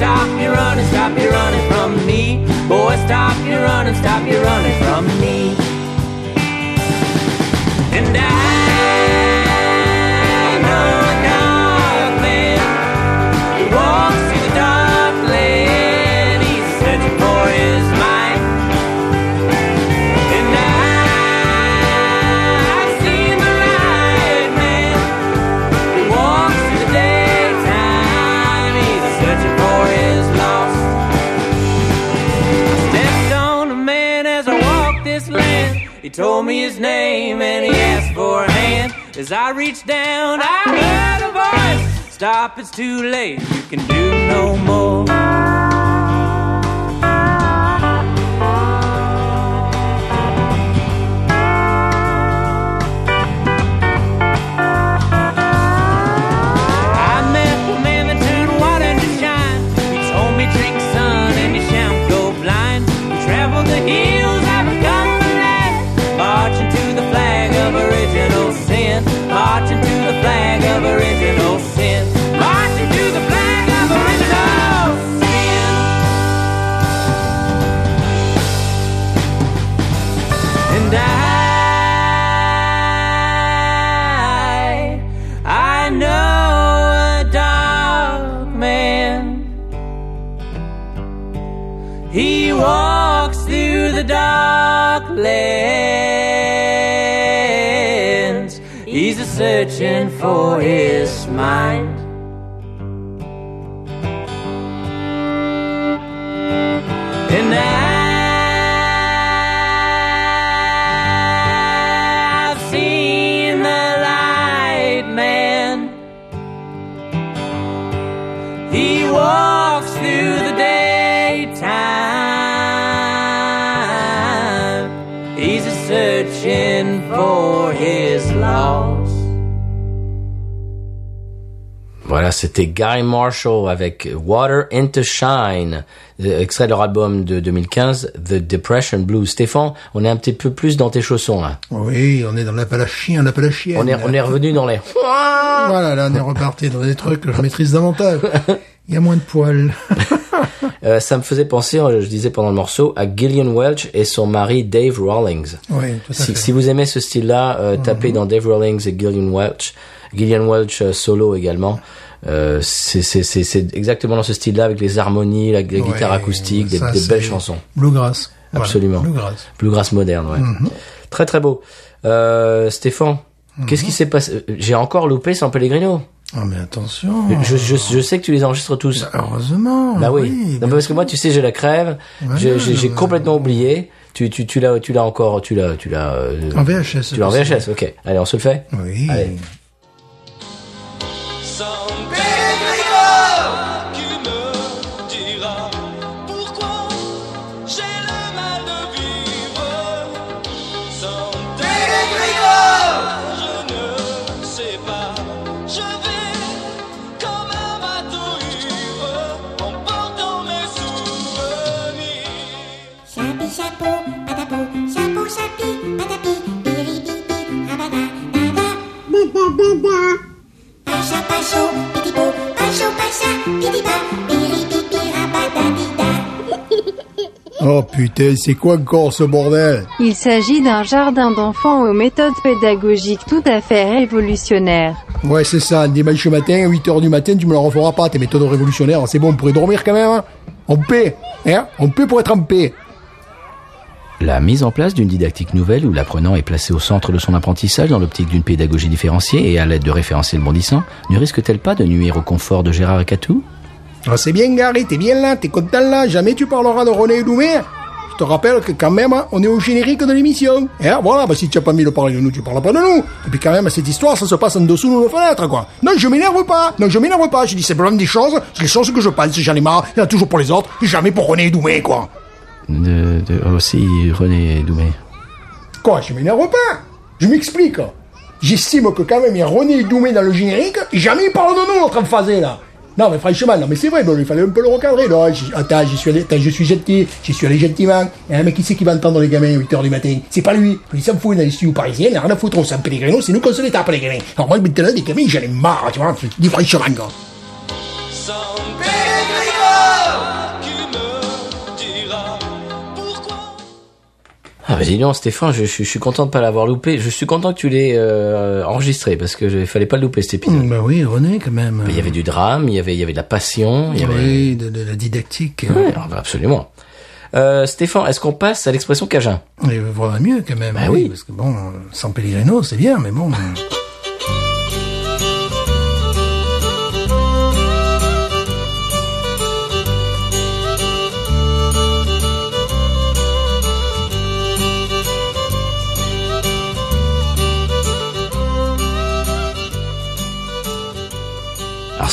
Stop you running, stop you running from me. Boy, stop you running, stop you running from me. He told me his name and he asked for a hand. As I reached down, I heard a voice. Stop, it's too late. You can do no more. Searching for his mind. C'était Gary Marshall avec Water into Shine, euh, extrait de leur album de 2015, The Depression Blues. Stéphane, on est un petit peu plus dans tes chaussons là. Oui, on est dans l'Appalachien, l'Appalachienne. On est, on est revenu dans les... Voilà, là, on est reparti dans des trucs que je maîtrise davantage. Il y a moins de poils. Euh, ça me faisait penser, euh, je disais pendant le morceau, à Gillian Welch et son mari Dave Rawlings. Oui, tout à Si, fait. si vous aimez ce style-là, euh, tapez dans Dave Rawlings et Gillian Welch. Gillian Welch euh, solo également. Euh, c'est exactement dans ce style-là avec les harmonies, la, la guitare acoustique, des, belles chansons. Bluegrass. Voilà, Absolument. Bluegrass. Bluegrass moderne, ouais. Mhm. Très très beau. Euh, Stéphane, qu'est-ce Mhm. qui s'est passé? J'ai encore loupé San Pellegrino. Oh, mais attention. Je, je, je sais que tu les enregistres tous. Heureusement. Bah oui. bien non, parce que moi, tu sais, j'ai la crève. Voilà, Je- j'ai complètement oublié. Tu, tu, tu l'as, tu l'as encore, tu l'as, tu l'as. euh, En VHS. Tu l'as en VHS, ok. Allez, on se le fait. Oui. Allez. Oh putain, c'est quoi encore ce bordel? Il s'agit d'un jardin d'enfants aux méthodes pédagogiques tout à fait révolutionnaires. Ouais, c'est ça. Dimanche matin, à 8h du matin, tu me le referas pas, tes méthodes révolutionnaires. C'est bon, on pourrait dormir quand même. hein on paie. Hein on paie pour être en paix. La mise en place d'une didactique nouvelle où l'apprenant est placé au centre de son apprentissage dans l'optique d'une pédagogie différenciée et à l'aide de référentiels bondissants ne risque-t-elle pas de nuire au confort de Gérard et Catou Ah, c'est bien, Gary, t'es bien là, t'es content là. Jamais tu parleras de René Doumé. Je te rappelle que quand même, hein, on est au générique de l'émission. Hein voilà, bah si tu as pas envie de parler de nous, tu parles pas de nous. Et puis quand même, cette histoire, ça se passe en dessous de nos fenêtres, quoi. Non, je m'énerve pas. Non, je m'énerve pas. Je dis simplement des choses, c'est les choses que je pense. J'en ai marre. Il y en a toujours pour les autres, et jamais pour René Doumé, quoi. De, de- Aussi René Doumé. Quoi, je m'énerve pas. Je m'explique. J'estime que quand même, il y a René Doumé dans le générique, jamais il parle de nous, notre phasé, là. Non, mais franchement, non, mais c'est vrai, bon, il fallait un peu le recadrer. J'y- Attends, j'y suis allé, je suis gentil, j'y suis allé gentiment. Hein, mais qui c'est qui va entendre les gamins à 8h du matin? C'est pas lui. Il s'en fout, il est studios parisiens, il a rien à foutre, on s'en Pellegrino, c'est nous qu'on se les tape, les gamins. Alors moi, maintenant, des gamins, j'en ai marre, tu vois, dis franchement, quoi. Ah, bah dis donc, Stéphane, je, je- je suis content de pas l'avoir loupé. Je suis content que tu l'aies euh, enregistré parce que je, fallait pas le louper cet épisode. Bah oui, René, quand même. Il y avait du drame, il y avait, il y avait de la passion, il y avait. Oui, de, de la didactique. Ouais, ah bah, absolument. Euh, Stéphane, est-ce qu'on passe à l'expression Cajun? Il vaudrait mieux, quand même. Bah oui. Parce que bon, sans Pellegrino, c'est bien, mais bon.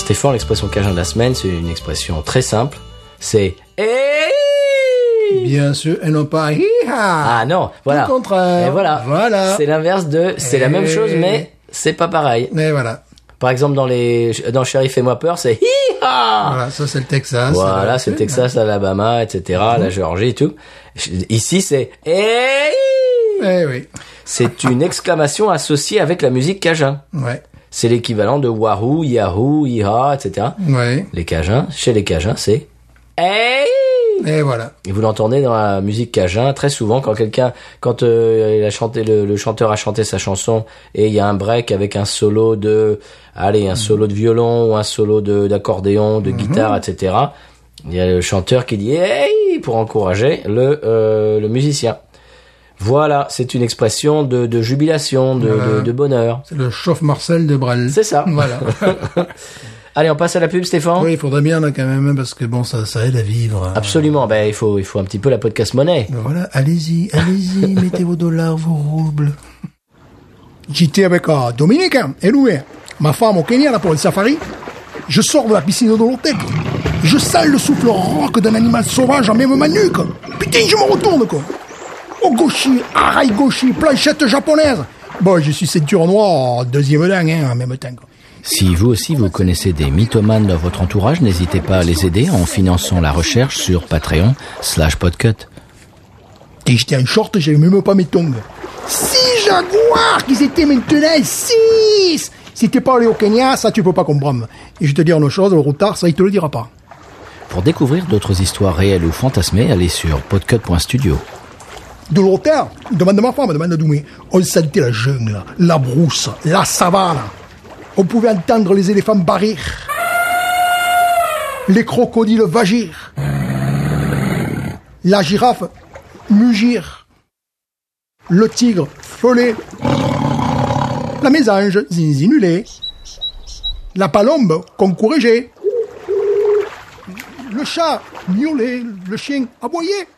Alors Stéphane, l'expression Cajun de la semaine, c'est une expression très simple. C'est Hey Bien sûr, et non pas hi-ha. Ah non, voilà. Tout le contraire. Et voilà. Voilà. C'est l'inverse de. C'est la même Et- chose, mais c'est pas pareil. Et voilà. Par exemple, dans les dans Sheriff Fais-moi peur, c'est hi-ha. Voilà, ça c'est le Texas. Voilà, c'est le Texas, l'Alabama, etc., la Géorgie et tout. Ici, c'est Hey Eh oui. C'est une exclamation associée avec la musique Cajun. Ouais. C'est l'équivalent de Wahoo, Yahoo, Iha, etc. Les Cajuns, chez les Cajuns, c'est Hey Et voilà. Et vous l'entendez dans la musique Cajun très souvent quand quelqu'un, quand euh, il a chanté, le, le chanteur a chanté sa chanson et il y a un break avec un solo de, allez, un solo de violon ou un solo de d'accordéon, de guitare, etc. Il y a le chanteur qui dit Hey pour encourager le euh, le musicien. Voilà, c'est une expression de, de jubilation, de, de, de bonheur. C'est le chauffe Marcel de Brel. C'est ça. Voilà. Allez, on passe à la pub, Stéphane oui, il faudrait bien là quand même, hein, parce que bon, ça, ça aide à vivre. Absolument, ben, il faut, il faut un petit peu la podcast monnaie. Ben Voilà, allez-y, allez-y, mettez vos dollars, vos roubles. J'étais avec euh, Dominique hein, et Louis, ma femme au Kenya là pour le safari. Je sors de la piscine de l'hôtel. Je sens le souffle rock d'un animal sauvage en même ma nuque. Putain, je me retourne quoi. Arail gauchi, planchette japonaise. Bon, je suis ceinture noire, deuxième dan hein, en même temps. quoi. Si vous aussi vous connaissez des mythomanes dans votre entourage, n'hésitez pas à les aider en finançant la recherche sur Patreon slash podcut. Et j'étais en short, j'avais même pas mes tongs. Six jaguars qu'ils étaient maintenant, six Si t'es pas allé au Kenya, ça tu peux pas comprendre. Et je te dis une chose, le routard, ça il te le dira pas. Pour découvrir d'autres histoires réelles ou fantasmées, allez sur podcut.studio. De l'hôtel, demande ma femme, demande à Doumé. On sentait la jungle, la brousse, la savane. On pouvait entendre les éléphants barrir. Les crocodiles vagir. La girafe mugir. Le tigre feuler. La mésange zinzinuler. La palombe concouréger. Le chat miauler. Le chien aboyer.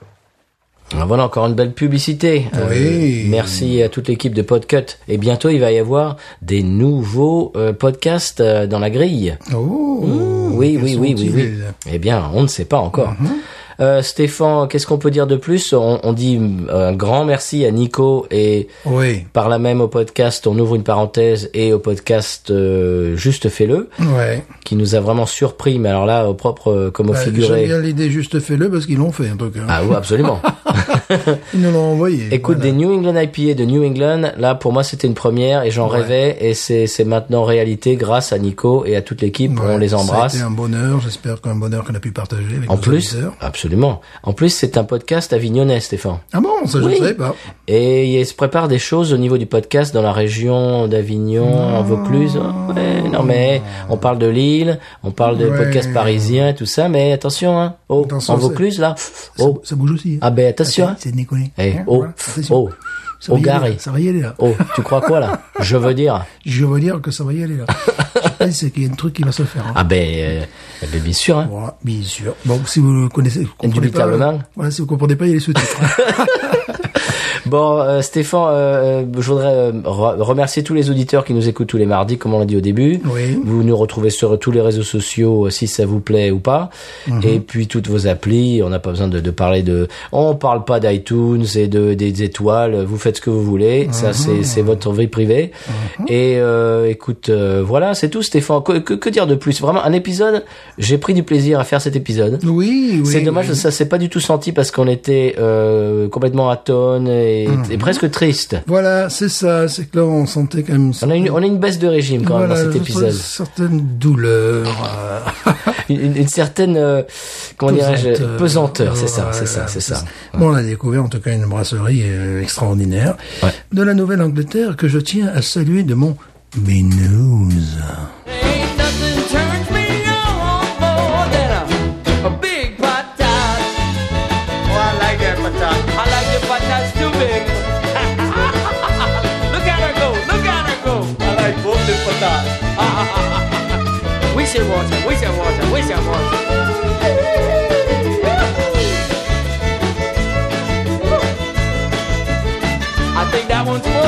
Ah, Voilà encore une belle publicité. Euh, merci à toute l'équipe de Podcut. Et bientôt, il va y avoir des nouveaux euh, podcasts euh, dans la grille. Oh, Oui, oui, oui, oui. Eh bien, on ne sait pas encore. Mhm. Euh, Stéphane, qu'est-ce qu'on peut dire de plus? On, on dit euh, un grand merci à Nico et Oui, par là même au podcast, on ouvre une parenthèse et au podcast euh, Juste fais-le, ouais. qui nous a vraiment surpris, mais alors là, au propre euh, comme au Bah, figuré. J'aime bien l'idée, juste fais-le parce qu'ils l'ont fait un peu. Ah oui, absolument. Ils nous l'ont envoyé. Écoute, voilà. des New England IPA de New England, là pour moi c'était une première et j'en Ouais. rêvais et c'est maintenant réalité grâce à Nico et à toute l'équipe. Ouais, on les embrasse. été un bonheur, j'espère qu'un bonheur qu'on a pu partager avec En nos plus, auditeurs. absolument. En plus, c'est un podcast avignonnais, Stéphane. Ah bon, ça je Oui. ne savais pas. Et il se prépare des choses au niveau du podcast dans la région d'Avignon, en Vaucluse. Ouais, non mais on parle de Lille, on parle de Ouais. podcast parisien, tout ça, mais attention, hein. Oh, Attention, en Vaucluse là. Ça, Oh, ça bouge aussi. hein. ah ben attention. hein. C'est déconné. Eh, Hein, oh, voilà, attention. oh, Ça va aller, là, Ça va y aller là. Oh, tu crois quoi là? Je veux dire. Je veux dire que ça va y aller là. je pense qu'il y a un truc qui va se faire. hein. Ah ben, euh, ben, bien sûr. Hein. Voilà, bien sûr. Bon, si vous connaissez, vous comprenez pas, voilà, si vous comprenez pas, il y a les sous-titres. Bon, euh, Stéphane, euh, je voudrais euh, re- remercier tous les auditeurs qui nous écoutent tous les mardis, comme on l'a dit au début. Oui. Vous nous retrouvez sur tous les réseaux sociaux, euh, si ça vous plaît ou pas. Mhm. Et puis toutes vos applis. On n'a pas besoin de, de parler de. On parle pas d'iTunes et de des étoiles. Vous faites ce que vous voulez. Ça, Mhm. c'est c'est votre vie privée. Et euh, écoute, euh, voilà, c'est tout, Stéphane. Que, que, que dire de plus? Vraiment, un épisode. J'ai pris du plaisir à faire cet épisode. oui, oui. C'est dommage, oui. ça s'est pas du tout senti parce qu'on était euh, complètement atone et, Mhm. et presque triste. Voilà, c'est ça. C'est que là, on sentait quand même. On a une, on a une baisse de régime quand même dans cet épisode. euh, Une, une- une certaine, euh, comment dirais-je, pesanteur. pesanteur, c'est ça, c'est ça, c'est ça. Bon, on a découvert en tout cas une brasserie euh, extraordinaire Ouais. de la Nouvelle-Angleterre que je tiens à saluer de mon binouze. Wicked. I think that one's